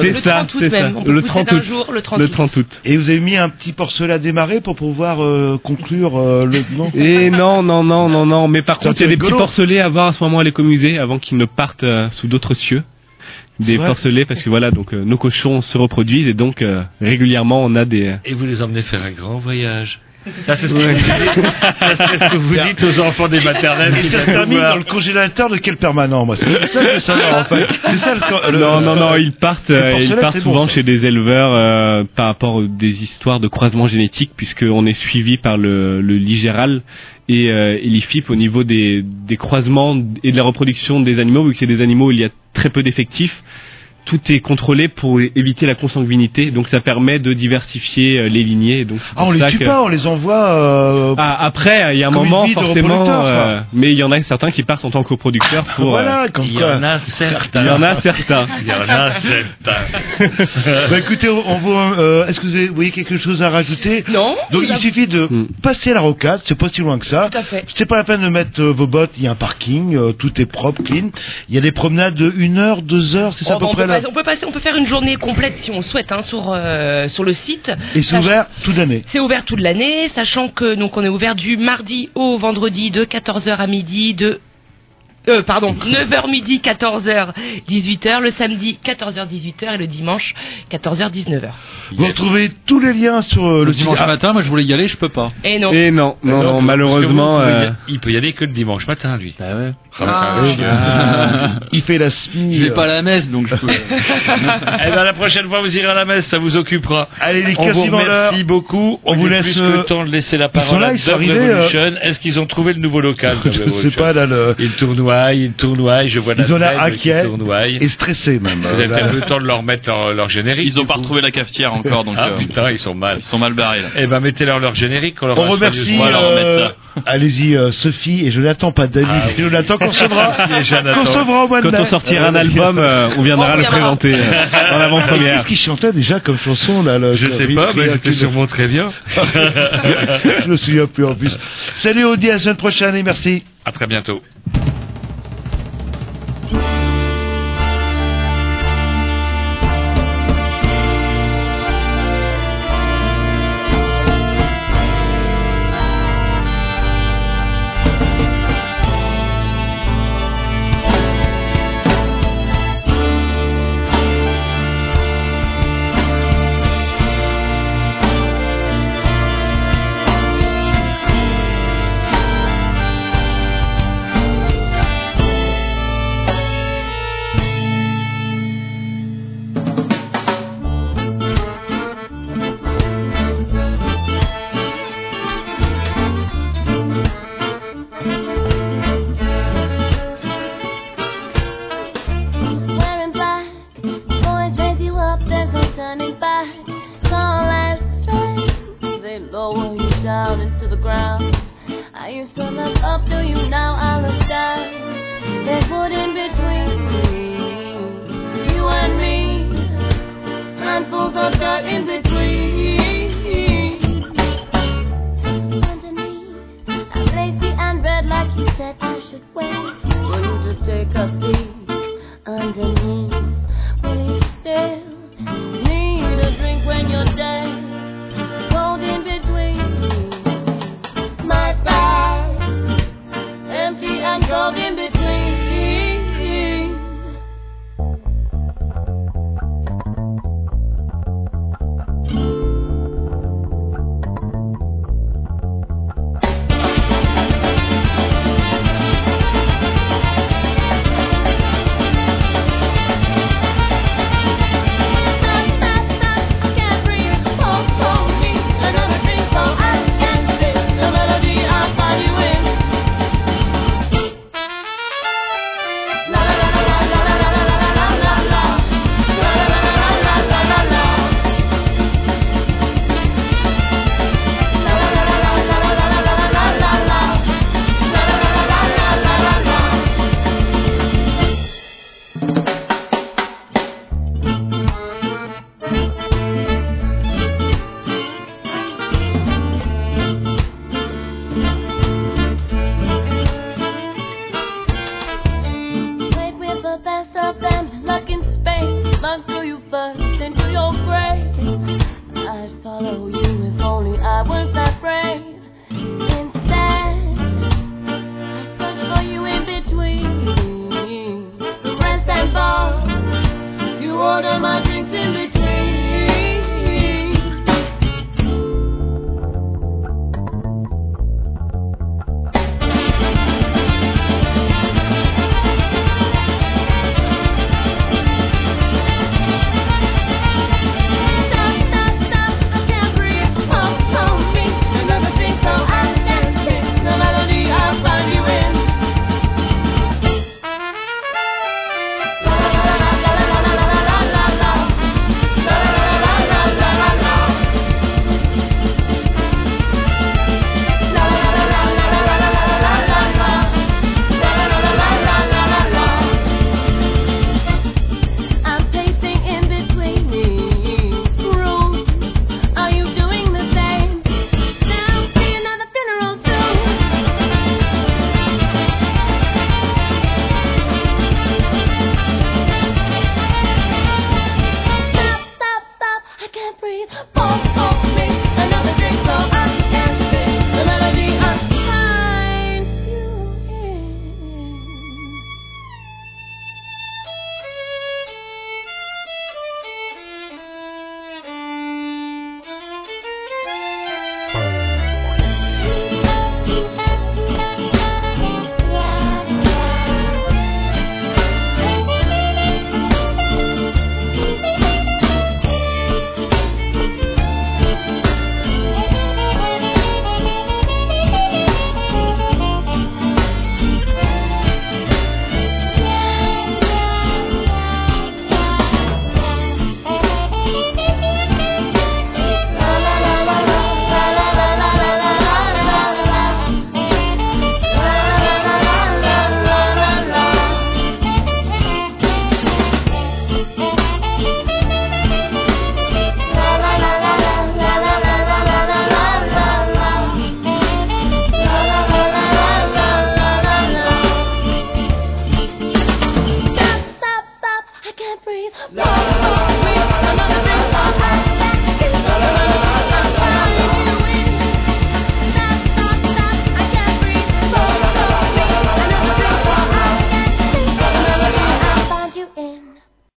C'est Le ça, 30 août c'est ça. Le pousser 30 d'un août. jour, le 30 Le août. 30 août. Et vous avez mis un petit porcelet à démarrer pour pouvoir euh, conclure euh, le. Non. Et non, non, non, non, non. Mais par Ça, contre, il y a des petits porcelets à voir à ce moment à l'écomusée avant qu'ils ne partent euh, sous d'autres cieux. Des porcelets parce que voilà, donc euh, nos cochons se reproduisent et donc euh, régulièrement on a des. Et vous les emmenez faire un grand voyage. Ça, c'est ce que vous dites, ça, c'est ce que vous dites aux enfants des maternelles. Et ça se termine dans le congélateur de quel permanent Moi, c'est ça que je veux savoir en fait. C'est ça le. le- non, non, non, ils partent, euh, ils partent bon, souvent chez des éleveurs euh, par rapport aux des histoires de croisement génétique, puisqu'on est suivi par le, le Ligéral et, euh, et l'IFIP au niveau des, des croisements et de la reproduction des animaux, vu que c'est des animaux où il y a très peu d'effectifs. Tout est contrôlé pour éviter la consanguinité, donc ça permet de diversifier euh, les lignées. Donc Ah, on les tue que- pas, on les envoie. euh, Ah, après, il y a un Comme moment forcément, euh, mais il y en a certains qui partent en tant que coproducteurs pour. voilà, euh, comme Il y en a certains. Il y en a certains. Il y en a certains. bah écoutez, on, voit, euh, est-ce que vous, avez- vous voyez quelque chose à rajouter? Non. Donc vous il suffit de Hmm. passer à la rocade, c'est pas si loin que ça. Tout à fait. C'est pas la peine de mettre euh, vos bottes, il y a un parking, euh, tout est propre, clean. Il y a des promenades de 1 heure, 2 heures, c'est ça Oh, à peu bah, on, près passer- on peut passer, on peut faire une journée complète si on souhaite hein, sur euh, sur le site. Et c'est ouvert toute l'année. C'est ouvert toute l'année, sachant que donc on est ouvert du mardi au vendredi de 14h à midi, de euh, pardon, 9h midi, 14h, 18h, le samedi 14h, 18h et le dimanche 14h, 19h. Vous retrouvez tous les liens sur euh, le, Le dimanche Ah, matin, moi je voulais y aller, je peux pas. Et non. Et non, non, non, malheureusement. Vous, vous euh, Il peut y aller que le dimanche matin, lui. Bah ouais. Ah. ah, il fait la SMI. Je vais euh. pas à la messe, donc je peux. Eh ben, la prochaine fois, vous irez à la messe, ça vous occupera. Allez, les On vous remercie beaucoup. On Il vous laisse, plus que euh, le temps de laisser la ils sont parole là, à ils sont Dub arrivés, Revolution. Est-ce qu'ils ont trouvé le nouveau local Je ne sais pas, là, le... Ils tournoient, ils tournoient, je vois Ils ont l'air inquiets tournoie. et stressés même. Vous avez peut-être le temps de leur mettre leur, leur générique. Ils ont pas retrouvé la cafetière encore, donc Ah euh, putain, ils sont mal. ils sont mal barrés là. Eh ben, mettez-leur leur générique. On, leur On remercie, euh, allez-y, euh, Sophie, et je n'attends pas David, Ah oui. Jonathan Jonathan. qu'on recevra au mois de Quand on sortira un album, euh, on viendra On le présenter en avant-première. Qu'est-ce qu'il chantait déjà comme chanson là le- Je sais pas, mais c'était sûrement très bien. Je me souviens plus en plus. Salut, dit à la semaine prochaine et merci. À très bientôt. Thank.